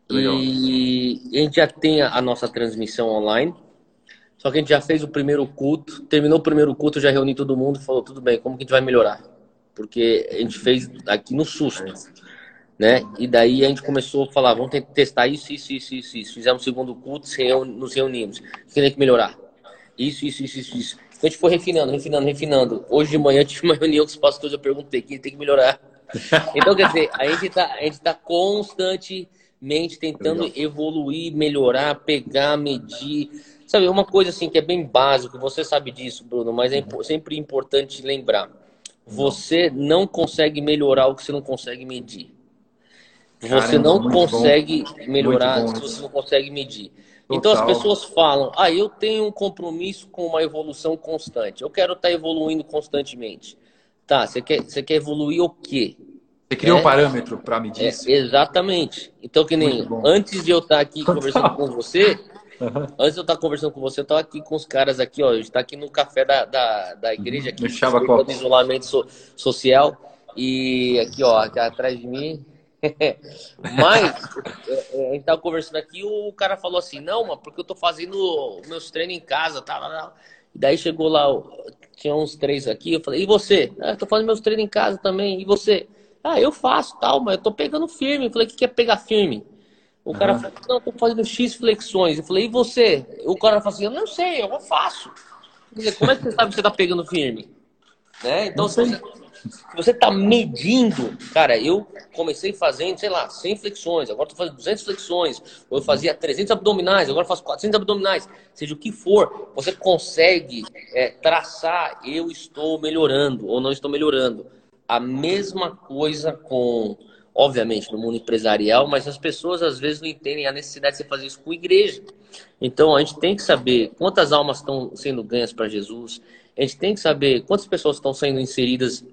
Legal. E a gente já tem a nossa transmissão online. Só que a gente já fez o primeiro culto, terminou o primeiro culto, já reuni todo mundo e falou, tudo bem, como que a gente vai melhorar? Porque a gente fez aqui no susto, né? E daí a gente começou a falar, vamos testar isso, isso, isso, isso, isso. Fizemos o segundo culto, nos reunimos. O que tem que melhorar? Isso, isso, isso, isso, isso. Então a gente foi refinando, refinando, refinando. Hoje de manhã tive uma reunião com os pastores, eu perguntei, quem tem que melhorar? Então, quer dizer, a gente está tá constante mente tentando Legal. evoluir, melhorar, pegar, medir. Sabe, uma coisa assim que é bem básico, você sabe disso, Bruno, mas é uhum. sempre importante lembrar. Você não consegue melhorar o que você não consegue medir. Você Caramba, não consegue bom. melhorar se você não consegue medir. Total. Então as pessoas falam: ah, eu tenho um compromisso com uma evolução constante. Eu quero estar evoluindo constantemente. Tá, você quer, você quer evoluir o quê? Você criou é, um parâmetro para medir isso? É, exatamente. Então, que nem antes de eu estar aqui conversando com você, uhum. antes de eu estar conversando com você, eu estava aqui com os caras aqui, ó. A gente está aqui no café da, da, da igreja aqui, do isolamento so, social. E aqui, ó, aqui atrás de mim. Mas é, é, a gente estava conversando aqui, o cara falou assim, não, mano, porque eu tô fazendo meus treinos em casa, tá, tá, tá. E daí chegou lá, tinha uns três aqui, eu falei, e você? Ah, tô fazendo meus treinos em casa também, e você? Ah, eu faço tal, mas eu tô pegando firme. Eu falei, o que é pegar firme? O uhum. cara falou, não, eu tô fazendo X flexões. Eu falei, e você? O cara falou assim, eu não sei, eu faço. Quer dizer, como é que você sabe que você tá pegando firme? Né? Então, se você, Se você está medindo, cara, eu comecei fazendo, sei lá, 100 flexões, agora estou fazendo 200 flexões, ou eu fazia 300 abdominais, agora faço 400 abdominais, seja o que for, você consegue é, traçar, eu estou melhorando ou não estou melhorando. A mesma coisa com, obviamente, no mundo empresarial, mas as pessoas às vezes não entendem a necessidade de você fazer isso com a igreja. Então a gente tem que saber quantas almas estão sendo ganhas para Jesus, a gente tem que saber quantas pessoas estão sendo inseridas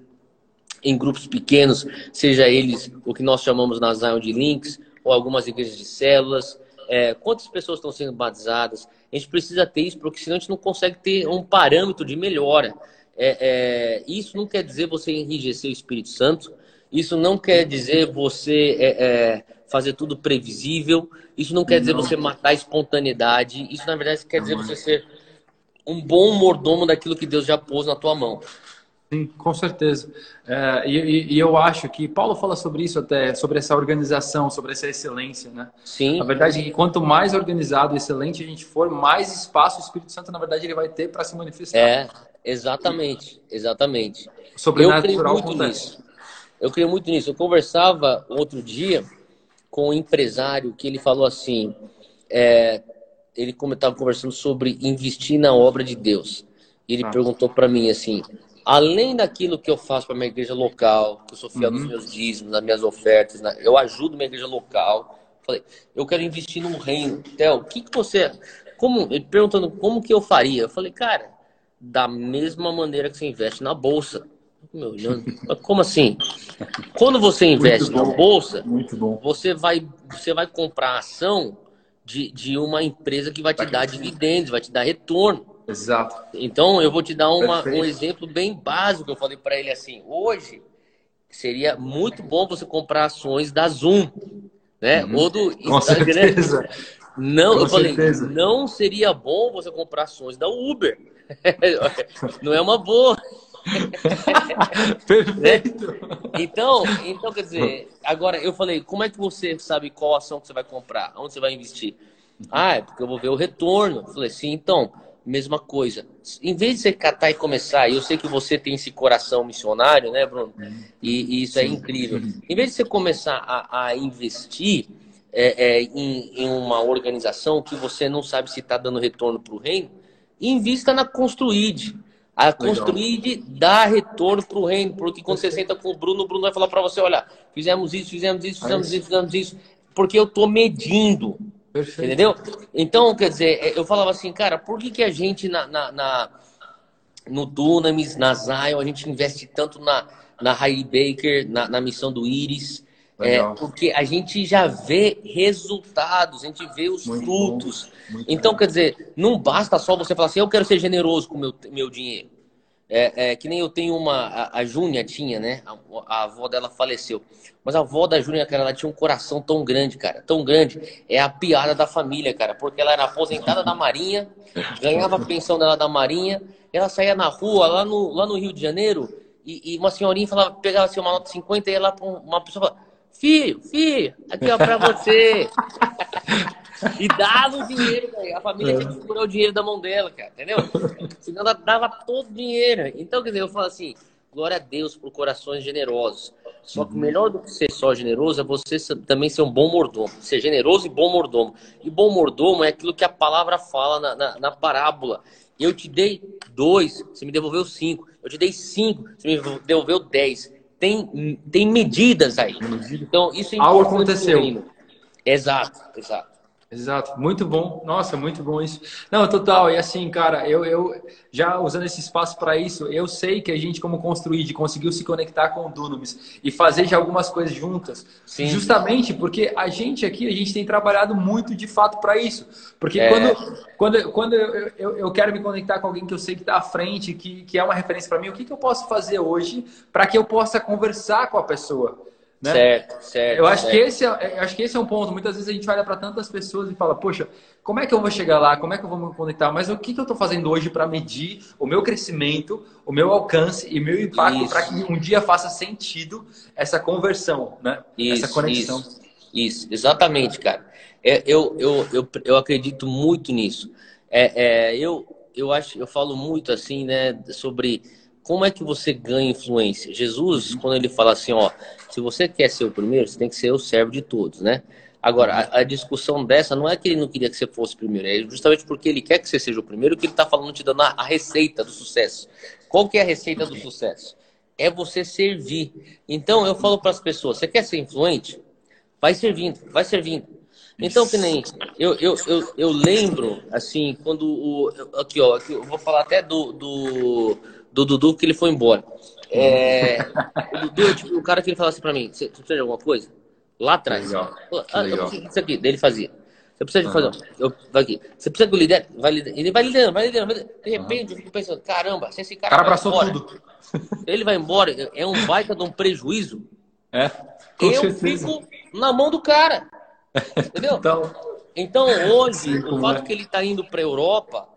em grupos pequenos, seja eles o que nós chamamos na Zion de links, ou algumas igrejas de células, é, quantas pessoas estão sendo batizadas. A gente precisa ter isso, porque senão a gente não consegue ter um parâmetro de melhora. É, é, isso não quer dizer você enrijecer o Espírito Santo, isso não quer dizer você é, é, fazer tudo previsível, isso não quer dizer você matar a espontaneidade, isso na verdade quer dizer você ser um bom mordomo daquilo que Deus já pôs na tua mão. Sim, com certeza. É, e, e, eu acho que Paulo fala sobre isso até, sobre essa organização, sobre essa excelência, né? Sim. A verdade é que quanto mais organizado e excelente a gente for, mais espaço o Espírito Santo, na verdade, ele vai ter para se manifestar. É, exatamente, exatamente. Sobrenatural eu creio muito nisso. Eu creio muito nisso. Eu conversava outro dia com um empresário que ele falou assim, é, ele estava conversando sobre investir na obra de Deus. E ele ah. perguntou para mim assim, além daquilo que eu faço para minha igreja local, que eu sou fiel uhum. nos meus dízimos, nas minhas ofertas, né? eu ajudo minha igreja local. Falei, eu quero investir no reino. Theo, o que, que você. Como, ele perguntando como que eu faria. Eu falei, cara, da mesma maneira que você investe na bolsa. Meu, como assim? Quando você investe na bolsa, você vai, você vai comprar ação de, de uma empresa que vai te dar dividendos, vai te dar retorno. Exato. Então, eu vou te dar uma, um exemplo bem básico. Eu falei para ele assim: hoje seria muito bom você comprar ações da Zoom, né? Uhum. Ou do Com certeza. Não, Com eu falei, certeza. não seria bom você comprar ações da Uber. não é uma boa. Perfeito. Né? Então, então, quer dizer, agora eu falei, como é que você sabe qual ação que você vai comprar? Onde você vai investir? Ah, é porque eu vou ver o retorno. Eu falei, sim, então, mesma coisa. Em vez de você catar e começar, eu sei que você tem esse coração missionário, né, Bruno? E, e isso é incrível. Em vez de você começar a, a investir é, é, em, em, uma organização que você não sabe se está dando retorno para o reino, invista na Construid. A Construid dá retorno para o reino, porque quando você senta com o Bruno, o Bruno vai falar para você, olha, fizemos isso, fizemos isso, fizemos isso, fizemos isso, porque eu estou medindo. Perfeito. Entendeu? Então, quer dizer, é, eu falava assim, cara, por que, que a gente na, na, na no Dunamis, na Zion, a gente investe tanto na, na Riley Baker, na, na missão do Iris? É, porque a gente já vê resultados, a gente vê os Muito frutos. então, bom. quer dizer, não basta só você falar assim, eu quero ser generoso com o meu, meu dinheiro. É, é, que nem eu tenho uma. A, a Júnia tinha, né? A, a, avó dela faleceu. Mas a avó da Júnia, cara, ela tinha um coração tão grande, cara. Tão grande. É a piada da família, cara. Porque ela era aposentada da Marinha, ganhava a pensão dela da Marinha. Ela saía na rua, lá no, lá no Rio de Janeiro, e, e uma senhorinha falava, pegava assim, uma nota de 50 e ia lá pra uma pessoa falava Filho, filho, aqui ó, pra você. e dava o dinheiro, A família tinha que segurar o dinheiro da mão dela, cara, entendeu? Senão ela dava todo o dinheiro. Então, quer dizer, eu falo assim, glória a Deus por corações generosos. Só que melhor do que ser só generoso é você também ser um bom mordomo. Ser generoso e bom mordomo. E bom mordomo é aquilo que a palavra fala na, na, na parábola. Eu te dei dois, você me devolveu cinco. Eu te dei cinco, você me devolveu dez tem, tem medidas aí. Então, isso é Algo aconteceu. Exato, exato. Exato, muito bom. Nossa, muito bom isso. Não, total. E assim, cara, eu, eu já usando esse espaço para isso, eu sei que a gente, como construir, conseguiu se conectar com o Dunamis e fazer já algumas coisas juntas. Sim. Justamente porque a gente aqui, a gente tem trabalhado muito de fato para isso. Porque é. quando, quando, quando eu, eu, eu, quero me conectar com alguém que eu sei que está à frente, que, que é uma referência para mim, o que, que eu posso fazer hoje para que eu possa conversar com a pessoa? Né? Certo, certo. Eu acho, certo. Que esse é, acho que esse é um ponto. Muitas vezes a gente olha para tantas pessoas e fala, poxa, como é que eu vou chegar lá? Como é que eu vou me conectar? Mas o que, que eu estou fazendo hoje para medir o meu crescimento, o meu alcance e meu impacto para que um dia faça sentido essa conversão, né? Isso, essa conexão. Isso, isso. exatamente, cara. É, eu, eu, eu, eu acredito muito nisso. É, é, eu, eu acho, eu falo muito assim, né, sobre como é que você ganha influência? Jesus, quando ele fala assim, ó, se você quer ser o primeiro, você tem que ser o servo de todos, né? Agora, a, a, discussão dessa não é que ele não queria que você fosse primeiro, é justamente porque ele quer que você seja o primeiro que ele está falando, te dando a, a, receita do sucesso. Qual que é a receita do sucesso? É você servir. Então, eu falo para as pessoas, você quer ser influente? Vai servindo, vai servindo. Então, que nem eu, eu, eu, eu lembro, assim, quando o. Aqui, ó, aqui, eu vou falar até do, do, do Dudu que ele foi embora. É, o Dudu é tipo o cara que ele fala assim pra mim: você precisa de alguma coisa? Lá atrás. Legal. Ah, legal. Isso aqui, dele fazia. Você precisa de fazer. Eu, aqui. Você precisa que eu lidere? Vai liderando. Ele vai liderando, vai liderando. De repente, eu fico pensando: caramba, se esse cara. cara abraçou embora, tudo. Ele vai embora, é um baita de um prejuízo. É. eu certeza. fico na mão do cara. Entendeu? então, então, hoje, o fato é. que ele está indo para a Europa,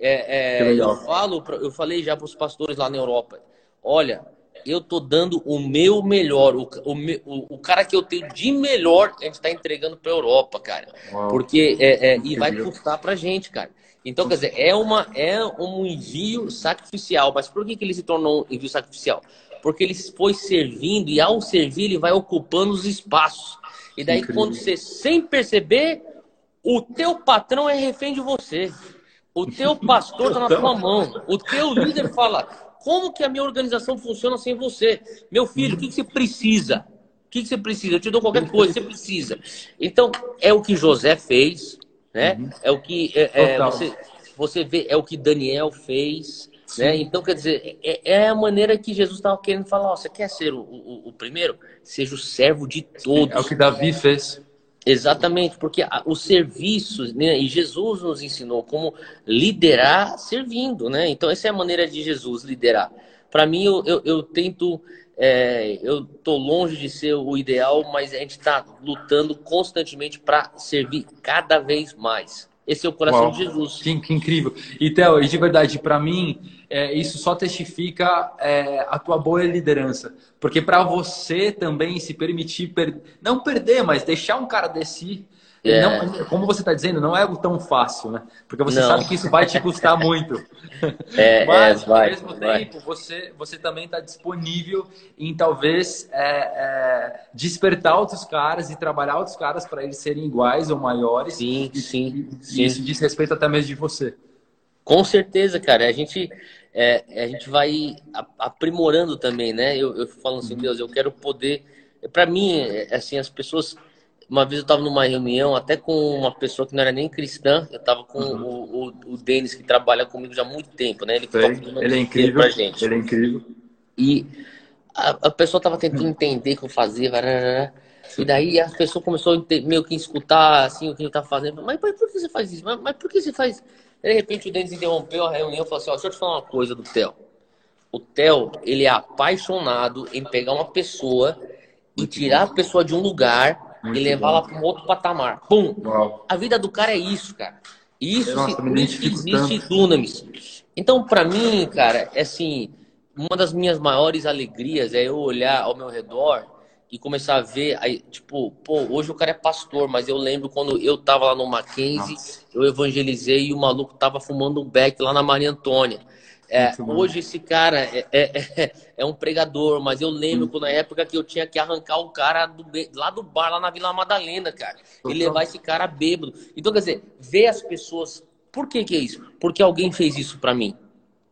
é, é, eu, falo, eu falei já para os pastores lá na Europa: olha, eu tô dando o meu melhor, o, o, o cara que eu tenho de melhor, a gente está entregando para a Europa, cara. Uau. Porque é, é, e vai custar para gente, cara. Então, quer dizer, é, uma, é um envio sacrificial. Mas por que, que ele se tornou um envio sacrificial? Porque ele foi servindo e ao servir ele vai ocupando os espaços. E daí, Incrível. quando você, sem perceber, o teu patrão é refém de você. O teu pastor está na tua mão. O teu líder fala: como que a minha organização funciona sem você? Meu filho, o que, que você precisa? O que, que você precisa? Eu te dou qualquer coisa, você precisa. Então, é o que José fez, né? Uhum. É o que é, é, você, você vê, é o que Daniel fez. Né? Então, quer dizer, é, é, a maneira que Jesus estava querendo falar: ó, você quer ser o, o, o, primeiro? Seja o servo de todos. É o que Davi fez. Exatamente, porque o serviço, né, e Jesus nos ensinou como liderar servindo, né? Então, essa é a maneira de Jesus liderar. Para mim, eu, eu, eu tento, é, eu tô longe de ser o ideal, mas a gente está lutando constantemente para servir cada vez mais. Esse é o coração Uau, de Jesus. Que, que incrível. E, Theo, de verdade, para mim, é, isso só testifica é, a tua boa liderança. Porque para você também se permitir, per... não perder, mas deixar um cara desse é. Não, como você está dizendo, não é algo tão fácil, né? Porque você não. sabe que isso vai te custar muito. É, Mas, é, vai, ao mesmo vai. tempo, você, você também está disponível em talvez é, é, despertar outros caras e trabalhar outros caras para eles serem iguais ou maiores. Sim, e, sim, e, sim. isso diz respeito até mesmo de você. Com certeza, cara. A gente, é, a gente vai aprimorando também, né? Eu, eu falo assim, uhum. Deus, eu quero poder. Para mim, é, assim, as pessoas uma vez eu estava numa reunião, até com uma pessoa que não era nem cristã, eu estava com uhum. o, o, o Denis, que trabalha comigo já há muito tempo, né? Ele, ele é incrível, pra gente. ele é incrível. E a, a pessoa estava tentando entender o que eu fazia, e daí a pessoa começou a meio que escutar assim, o que ele estava fazendo. Mas, mas, por que você faz isso? Mas, mas por que você faz... De repente o Denis interrompeu a reunião e falou assim, ó, deixa eu te falar uma coisa do Theo. O Theo, ele é apaixonado em pegar uma pessoa e tirar a pessoa de um lugar muito e levar ela para um outro patamar. Pum! Uau. A vida do cara é isso, cara. Isso Nossa, se, existe Dunamis. Então, para mim, cara, é assim, uma das minhas maiores alegrias é eu olhar ao meu redor e começar a ver, aí, tipo, pô, hoje o cara é pastor, mas eu lembro quando eu tava lá no Mackenzie, Nossa. eu evangelizei e o maluco tava fumando um beck lá na Maria Antônia. É, hoje esse cara é, é, é, é, um pregador, mas eu lembro quando na época que eu tinha que arrancar o cara do, lá do bar, lá na Vila Madalena, cara, e levar esse cara bêbado. Então, quer dizer, ver as pessoas. Por que, que é isso? Porque alguém fez isso para mim.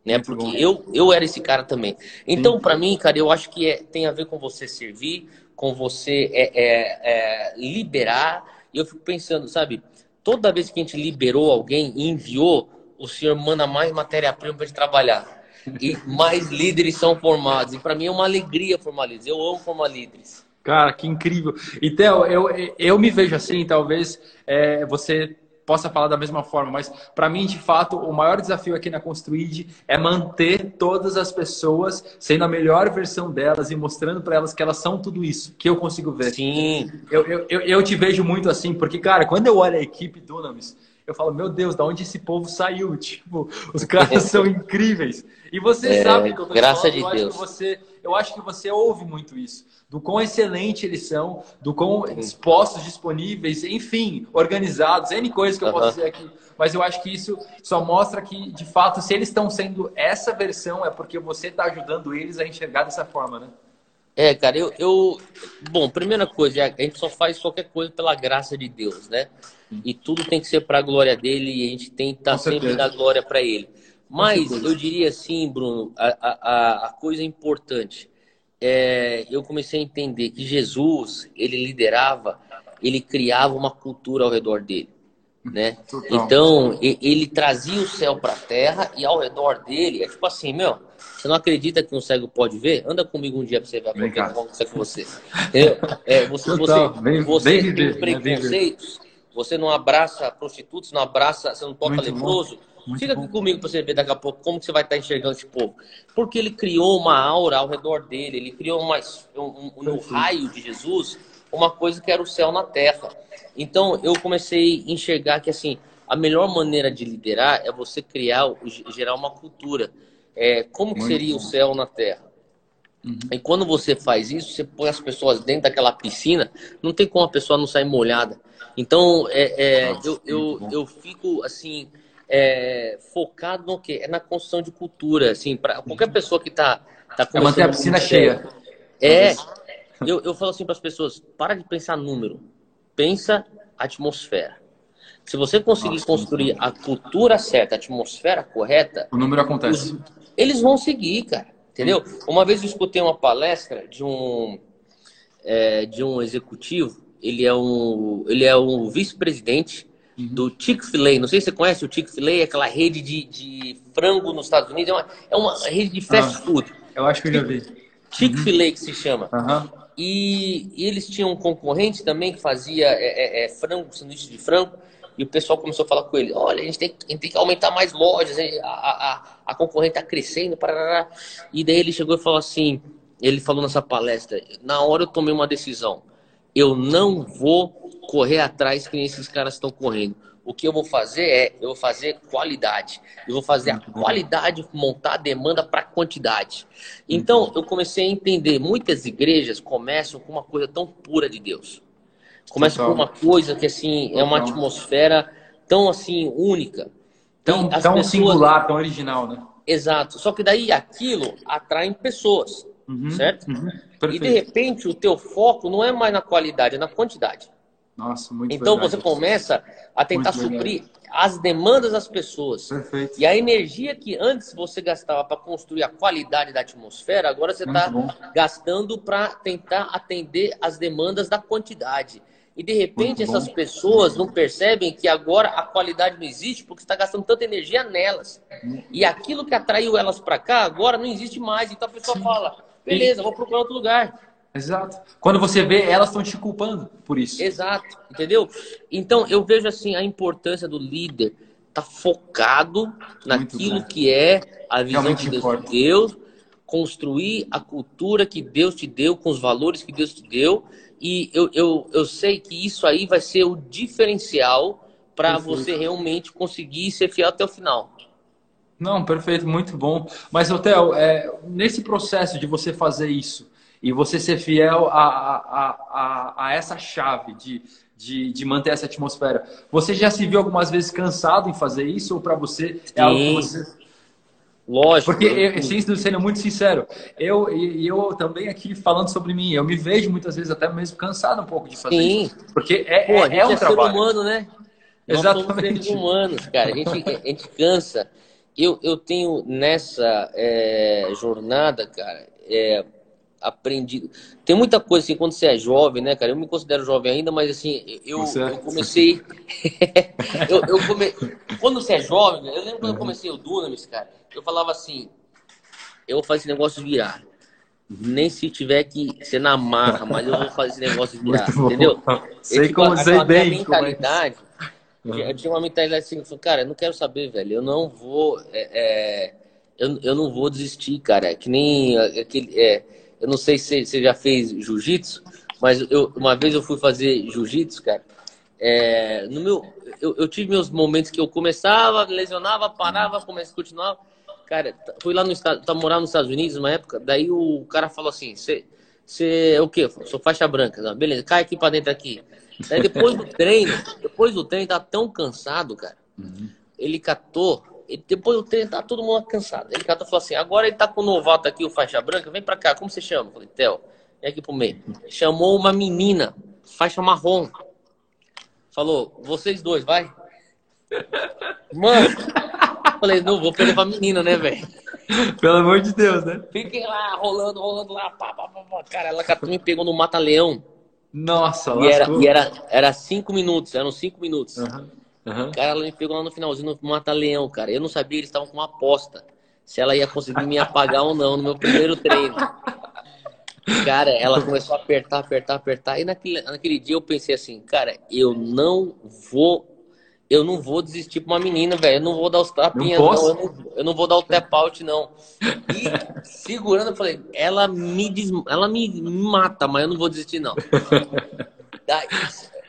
Né? Porque eu, eu era esse cara também. Então, para mim, cara, eu acho que é, tem a ver com você servir, com você é, é, é, liberar. E eu fico pensando, sabe, toda vez que a gente liberou alguém e enviou o senhor manda mais matéria-prima para trabalhar. E mais líderes são formados. E para mim é uma alegria formar líderes. Eu amo formar líderes. Cara, que incrível. E Theo, eu, eu me vejo assim, talvez é, você possa falar da mesma forma, mas para mim, de fato, o maior desafio aqui na Construid é manter todas as pessoas sendo a melhor versão delas e mostrando para elas que elas são tudo isso, que eu consigo ver. Sim. Eu, eu, eu, eu te vejo muito assim, porque, cara, quando eu olho a equipe Dunamis, eu falo, meu Deus, da onde esse povo saiu? Tipo, os caras são incríveis. E você é, sabe que eu tô graças falando, de eu Deus. acho que você, eu acho que você ouve muito isso. Do quão excelente eles são, do quão dispostos, disponíveis, enfim, organizados, N coisas que eu posso dizer aqui. Mas eu acho que isso só mostra que, de fato, se eles estão sendo essa versão, é porque você está ajudando eles a enxergar dessa forma, né? É, cara, eu, eu. Bom, primeira coisa, a gente só faz qualquer coisa pela graça de Deus, né? E tudo tem que ser para a glória dele e a gente tem que estar tá sempre da glória para ele. Mas eu diria assim, Bruno, a, a, a coisa importante é, eu comecei a entender que Jesus ele liderava, ele criava uma cultura ao redor dele, né? Então ele trazia o céu para a terra e ao redor dele é tipo assim, meu, você não acredita que um cego pode ver? Anda comigo um dia para você ver o que acontece com você. É, você, você, vem, você vem tem né? preconceitos, você não abraça prostitutos, não abraça, você não toca Muito leproso. Bom muito Fica aqui comigo para você ver daqui a pouco como você vai estar enxergando esse povo. Porque ele criou uma aura ao redor dele, ele criou uma, um, um, no raio de Jesus uma coisa que era o céu na terra. Então eu comecei a enxergar que assim a melhor maneira de liderar é você criar, gerar uma cultura. É, como que seria bom. o céu na terra? Uhum. E quando você faz isso, você põe as pessoas dentro daquela piscina, não tem como a pessoa não sair molhada. Então, é, é Nossa, eu, eu, eu fico assim, é, focado no quê? É na construção de cultura, assim, para qualquer uhum. pessoa que está tá, É manter a piscina cheia. É, eu, eu falo assim para as pessoas, para de pensar número, pensa atmosfera. Se você conseguir Nossa, construir a cultura certa, a atmosfera correta, o número acontece. Os, eles vão seguir, cara. Entendeu? Uma vez eu escutei uma palestra de um é, de um executivo. Ele é um ele é um vice-presidente uhum. Do Chick-fil-A. Não sei se você conhece o Chick-fil-A, é aquela rede de, de frango nos Estados Unidos. É uma, é uma rede de fast ah, food. Eu acho que eu já vi. Chick-fil-A uhum. que se chama. Uhum. E, e, eles tinham um concorrente também que fazia é, é, é, frango, sanduíche de frango. E o pessoal começou a falar com ele: olha, a gente tem, a gente tem que aumentar mais lojas, a, a, a concorrente está crescendo. Parará. E daí ele chegou e falou assim: ele falou nessa palestra, na hora eu tomei uma decisão. Eu não vou correr atrás que esses caras estão correndo. O que eu vou fazer é, eu vou fazer qualidade. Eu vou fazer a qualidade montar a demanda para quantidade. Então, eu comecei a entender, muitas igrejas começam com uma coisa tão pura de Deus. Começam com uma coisa que assim, é uma atmosfera tão assim única. Tão, tão pessoas... singular, tão original, né? Exato. Só que daí aquilo atrai pessoas, uhum, certo? Uhum, e de repente o teu foco não é mais na qualidade, é na quantidade. Nossa, muito Então verdade. você começa a tentar muito suprir legal. as demandas das pessoas. Perfeito. E a energia que antes você gastava para construir a qualidade da atmosfera, agora você está gastando para tentar atender as demandas da quantidade. E de repente essas pessoas não percebem que agora a qualidade não existe porque está gastando tanta energia nelas. E aquilo que atraiu elas para cá agora não existe mais. Então a pessoa Sim. fala: beleza, vou procurar outro lugar. Exato. Quando você vê, elas estão te culpando por isso. Exato, entendeu? Então eu vejo assim a importância do líder estar tá focado naquilo que é a visão Realmente de Deus, importa. Deus, construir a cultura que Deus te deu, com os valores que Deus te deu. E eu, eu, eu sei que isso aí vai ser o diferencial para você realmente conseguir ser fiel até o final. Não, perfeito, muito bom. Mas, Hotel, é, nesse processo de você fazer isso, e você ser fiel a, a, a, a essa chave de, de, de, manter essa atmosfera. Você já se viu algumas vezes cansado em fazer isso ou para você é Sim. algo que você Lógico. Porque, eu, sim, sendo muito sincero, eu e eu também aqui falando sobre mim, eu me vejo muitas vezes até mesmo cansado um pouco de fazer sim. isso. Porque é, Pô, é, é um é trabalho. ser humano, né? Exatamente. Nós somos seres humanos, cara. A gente, a gente cansa. Eu, eu tenho nessa é, jornada, cara, é, aprendido. Tem muita coisa assim, quando você é jovem, né, cara? Eu me considero jovem ainda, mas assim, eu, eu comecei. eu, eu come... Quando você é jovem, eu lembro quando eu comecei o Dunamis, cara, eu falava assim: eu vou fazer esse negócio virar. Nem se tiver que ser na marra, mas eu vou fazer esse negócio virar, entendeu? Sei eu, como sei bem. mentalidade. Como é. Eu tinha uma mentalidade assim, cara, eu não quero saber, velho. Eu não vou. É, é, eu, eu não vou desistir, cara. Que nem aquele. É, eu não sei se você já fez jiu-jitsu, mas eu, uma vez eu fui fazer jiu-jitsu, cara. É, no meu, eu, eu, tive meus momentos que eu começava, lesionava, parava, começava, continuava. Cara, fui lá no estado, tá morando nos Estados Unidos uma época, daí o cara falou assim: você é o quê? Sou faixa branca. Não, beleza, cai aqui pra dentro aqui. Daí depois do treino, depois do treino, tá tão cansado, cara. Uhum. Ele catou, depois do treino, tá todo mundo cansado. Ele falou assim: agora ele tá com o novato aqui, o faixa branca, vem pra cá, como você chama? Eu falei, Theo, vem aqui pro meio. Chamou uma menina, faixa marrom. Falou, vocês dois, vai. Mano, Falei, não vou perder pra menina, né, velho? Pelo amor de Deus, né? Fiquei lá, rolando, rolando lá. Pá, pá, pá, pá. Cara, ela me pegou no mata-leão. Nossa, e era, e era, era cinco minutos, eram cinco minutos. Uhum. Uhum. Cara, ela me pegou lá no finalzinho no mata-leão, cara. Eu não sabia, eles estavam com uma aposta. Se ela ia conseguir me apagar ou não no meu primeiro treino. Cara, ela começou a apertar, apertar, apertar. E naquele, naquele dia eu pensei assim, cara, eu não vou eu não vou desistir pra uma menina, velho. Eu não vou dar os tapinhas, não. não. Eu, não eu, não vou dar o tap out, não. E segurando, eu falei, ela me, des... ela me mata, mas eu não vou desistir, não. daí,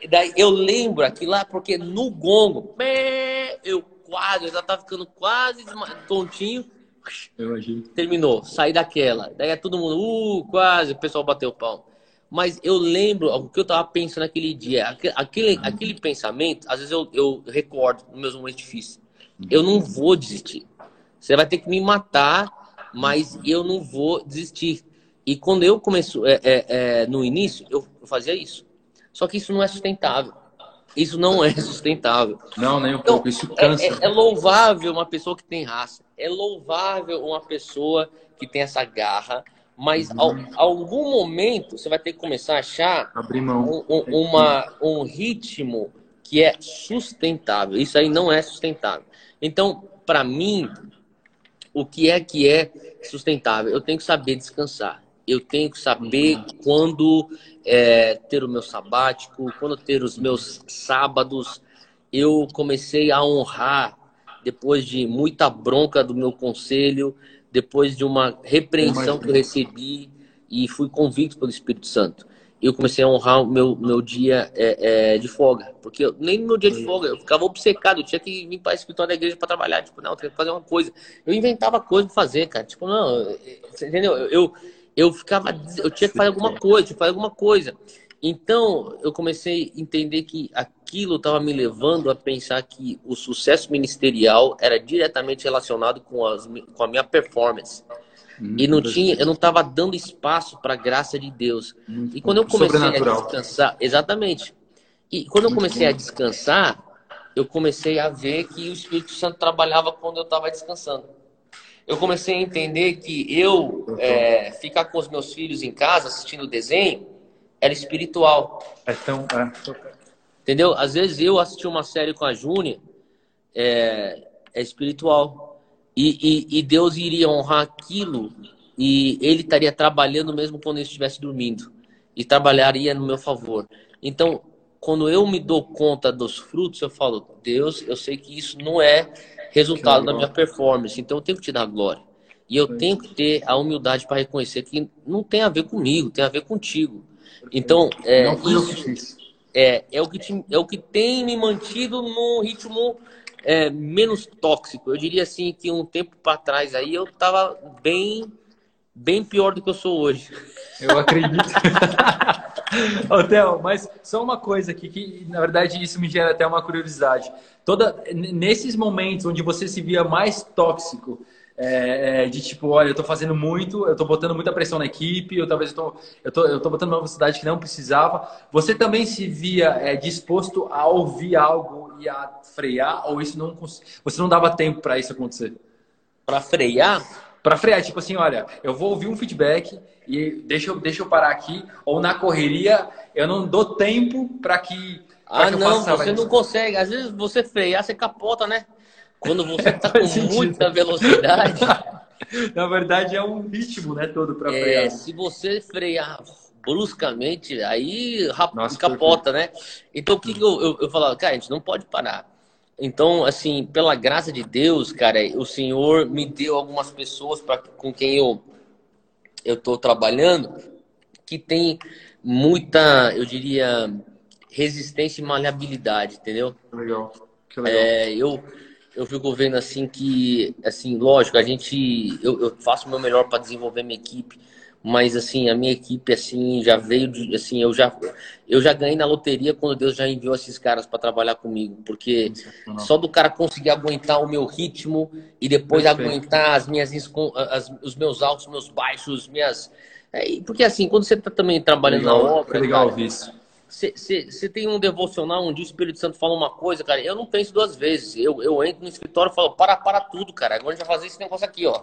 daí eu lembro aqui lá, porque no gongo, eu quase, eu já tava ficando quase tontinho. Terminou, saí daquela. Daí é todo mundo, uh, quase, o pessoal bateu o pau. Mas eu lembro o que eu estava pensando naquele dia. Aquele, aquele pensamento, às vezes eu, eu recordo nos meus momentos difíceis. Eu não vou desistir. Você vai ter que me matar, mas eu não vou desistir. E quando eu comecei, é, é, é, no início, eu fazia isso. Só que isso não é sustentável. Isso não é sustentável. Não, nem um então, pouco. Isso cansa. É, é, é, louvável uma pessoa que tem raça. É louvável uma pessoa que tem essa garra. Mas uhum. ao, algum momento você vai ter que começar a achar um, um, uma, um ritmo que é sustentável. Isso aí não é sustentável. Então, para mim, o que é que é sustentável? Eu tenho que saber descansar. Eu tenho que saber uhum. quando é, ter o meu sabático, quando ter os meus sábados. Eu comecei a honrar, depois de muita bronca do meu conselho, depois de uma repreensão que eu recebi e fui convicto pelo Espírito Santo. Eu comecei a honrar o meu, meu dia é, é, de folga. Porque eu, nem no meu dia de folga, eu ficava obcecado. Eu tinha que vir para o escritório da igreja para trabalhar. Tipo, não, eu tenho que fazer uma coisa. Eu inventava coisa para fazer, cara. Tipo, não, entendeu? Eu, eu ficava, eu tinha que fazer alguma coisa, fazer alguma coisa. Então, eu comecei a entender que aquilo estava me levando a pensar que o sucesso ministerial era diretamente relacionado com, as, com a minha performance. Hum, e não tinha, eu não estava dando espaço para a graça de Deus. Hum, e quando eu comecei a descansar, exatamente. E quando eu comecei a descansar, eu comecei a ver que o Espírito Santo trabalhava quando eu estava descansando. Eu comecei a entender que eu é, ficar com os meus filhos em casa assistindo desenho era espiritual. É tão. É. Entendeu? Às vezes eu assisti uma série com a Júnia, é, é espiritual. E, e, e, Deus iria honrar aquilo e Ele estaria trabalhando mesmo quando eu estivesse dormindo. E trabalharia no meu favor. Então, quando eu me dou conta dos frutos, eu falo, Deus, eu sei que isso não é resultado da minha performance, então eu tenho que te dar glória. E eu tenho que ter a humildade para reconhecer que não tem a ver comigo, tem a ver contigo. Então, é, fiz. É, é, o que te, é o que tem me mantido num ritmo é, menos tóxico. Eu diria assim que um tempo para trás aí eu estava bem, bem pior do que eu sou hoje. Eu acredito. Theo, mas só uma coisa aqui que, na verdade, isso me gera até uma curiosidade. Toda, nesses momentos onde você se via mais tóxico, é, é, de tipo, olha, eu tô fazendo muito, eu tô botando muita pressão na equipe, eu talvez eu tô, eu tô, eu tô botando uma velocidade que não precisava. Você também se via é, disposto a ouvir algo e a frear, ou isso não você não dava tempo para isso acontecer? Para frear? Para frear, tipo assim, olha, eu vou ouvir um feedback e deixa eu, deixa eu parar aqui, ou na correria, eu não dou tempo para que. Pra ah, que não, você não consegue. Às vezes você frear, você capota, né? Quando você está com muita velocidade. Na verdade, é um ritmo, né, todo para é, frear. Se você frear bruscamente, aí Nossa, capota, né? Então, o que, que eu, eu, eu falava? Cara, a gente não pode parar. Então, assim, pela graça de Deus, cara, o Senhor me deu algumas pessoas pra, com quem eu eu estou trabalhando que tem muita, eu diria, resistência e maleabilidade, entendeu? Legal. Que legal. É, eu eu fico vendo assim que, assim, lógico, a gente, eu, eu faço o meu melhor para desenvolver minha equipe, mas assim, a minha equipe assim já veio de, assim, eu já eu já ganhei na loteria quando Deus já enviou esses caras para trabalhar comigo, porque só do cara conseguir aguentar o meu ritmo e depois Perfeito. aguentar as minhas as, os meus altos, meus baixos, minhas é, porque assim, quando você está também trabalhando legal, na obra, legal cara, isso você tem um devocional onde o Espírito Santo fala uma coisa, cara, eu não penso duas vezes. Eu, eu entro no escritório e falo, para, para tudo, cara. Agora a gente vai fazer esse negócio aqui, ó.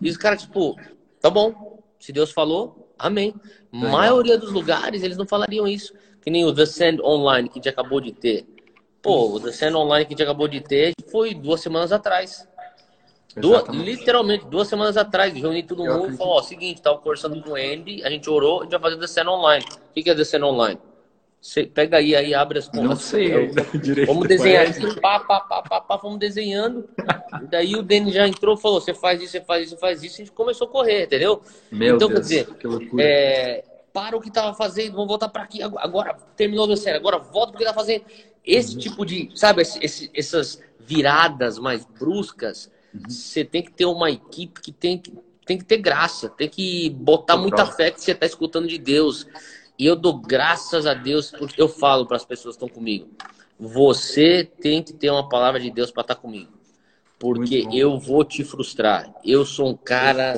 E os caras, tipo, tá bom. Se Deus falou, amém. Legal. maioria dos lugares, eles não falariam isso. Que nem o The Send Online, que a gente acabou de ter. Pô, o The Send Online que a gente acabou de ter foi duas semanas atrás. Duas, literalmente, duas semanas atrás, reuni todo mundo e falou, ó, seguinte, tava conversando com o Andy, a gente orou, a gente vai fazer The Send Online. O que é The Send Online? Você pega aí, aí abre as contas. Não sei eu, direito. Vamos desenhar aqui, pá, pá, pá, pá, pá, vamos desenhando. Daí o Denis já entrou falou: você faz isso, você faz isso, você faz isso. A gente começou a correr, entendeu? Meu então, Deus, quer dizer, que loucura. É, para o que tava fazendo, vamos voltar para aqui. Agora terminou a série, agora volta porque tá fazendo. Esse uhum. tipo de, sabe, esse, essas viradas mais bruscas, uhum. você tem que ter uma equipe que tem que, tem que ter graça, tem que botar muita fé que você tá escutando de Deus. E eu dou graças a Deus porque eu falo para as pessoas que estão comigo. Você tem que ter uma palavra de Deus para estar tá comigo. Porque eu vou te frustrar. Eu sou um cara,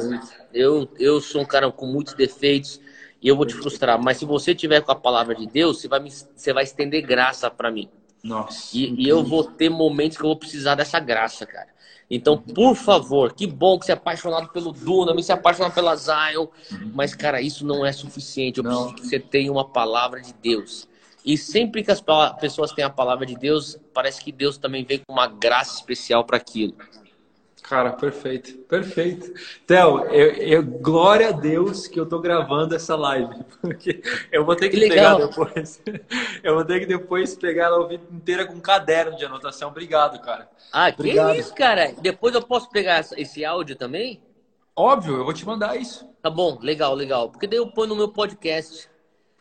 eu, eu sou um cara com muitos defeitos e eu vou te frustrar. Mas se você tiver com a palavra de Deus, você vai, me, você vai estender graça para mim. Nossa. E, e, eu vou ter momentos que eu vou precisar dessa graça, cara. Então, por favor, que bom que você é apaixonado pelo Duna, você é apaixonado pela Zion, mas, cara, isso não é suficiente. Eu preciso que você tenha uma palavra de Deus. E sempre que as pessoas têm a palavra de Deus, parece que Deus também vem com uma graça especial para aquilo. Cara, perfeito, perfeito. Theo, eu, eu, glória a Deus que eu tô gravando essa live, porque eu vou ter que, que pegar depois. Eu vou ter que depois pegar ela inteira com um caderno de anotação. Obrigado, cara. Ah, Obrigado. que isso, cara? Depois eu posso pegar esse áudio também? Óbvio, eu vou te mandar isso. Tá bom, legal, legal. Porque daí eu ponho no meu podcast.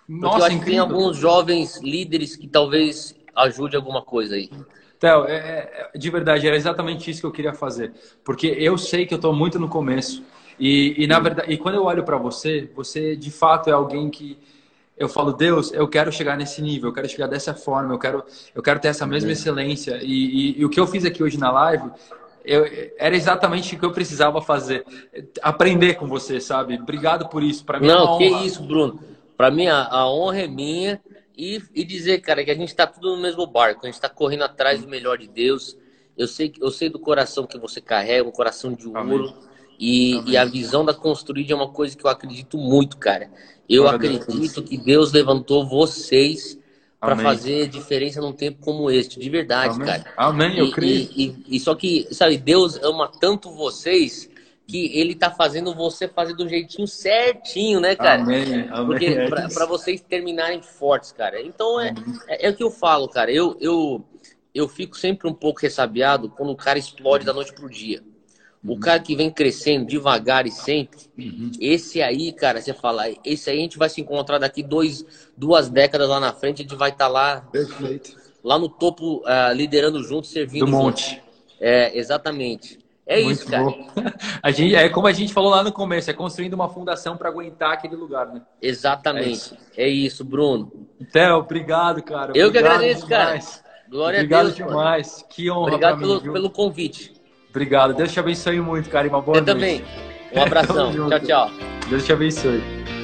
Nossa, eu acho incrível. que tem alguns jovens líderes que talvez ajude alguma coisa aí. Theo, é, é, de verdade, era exatamente isso que eu queria fazer. Porque eu sei que eu estou muito no começo. E, e, na verdade, e quando eu olho para você, você de fato é alguém que eu falo, Deus, eu quero chegar nesse nível, eu quero chegar dessa forma, eu quero, eu quero ter essa mesma é. excelência. E, e, e, o que eu fiz aqui hoje na live eu, era exatamente o que eu precisava fazer. Aprender com você, sabe? Obrigado por isso. Para mim, é não, é que isso, Bruno. Para mim, a, a honra é minha e, e dizer, cara, que a gente está tudo no mesmo barco, a gente está correndo atrás do melhor de Deus. Eu sei, eu sei do coração que você carrega, um coração de ouro. E, e, a visão da construir é uma coisa que eu acredito muito, cara. Eu Glória acredito Deus. que Deus levantou vocês para fazer diferença num tempo como este, de verdade, Amém. cara. Amém, eu e, creio. E, e, só que, sabe, Deus ama tanto vocês que ele tá fazendo você fazer do jeitinho certinho, né, cara? Amém, amém. Porque é para vocês terminarem fortes, cara. Então é, é, é, o que eu falo, cara. Eu, eu, eu fico sempre um pouco ressabiado quando o cara explode da noite pro dia. O cara que vem crescendo devagar e sempre, uhum. esse aí, cara, você fala, esse aí a gente vai se encontrar daqui dois, duas décadas lá na frente, a gente vai estar tá lá, Perfeito. lá no topo, uh, liderando junto, servindo Do monte. Junto. É, exatamente. É Muito isso, cara. A gente, é como a gente falou lá no começo, é construindo uma fundação para aguentar aquele lugar, né? Exatamente. É isso, é isso Bruno. Theo, obrigado, cara. Eu obrigado que agradeço, demais. cara. Glória obrigado a Deus. Obrigado demais. Mano. Que honra Obrigado pelo, mim, pelo convite. Obrigado. Deus te abençoe muito, cara. E uma boa Eu noite. também. Um abração. tchau, tchau. Deus te abençoe.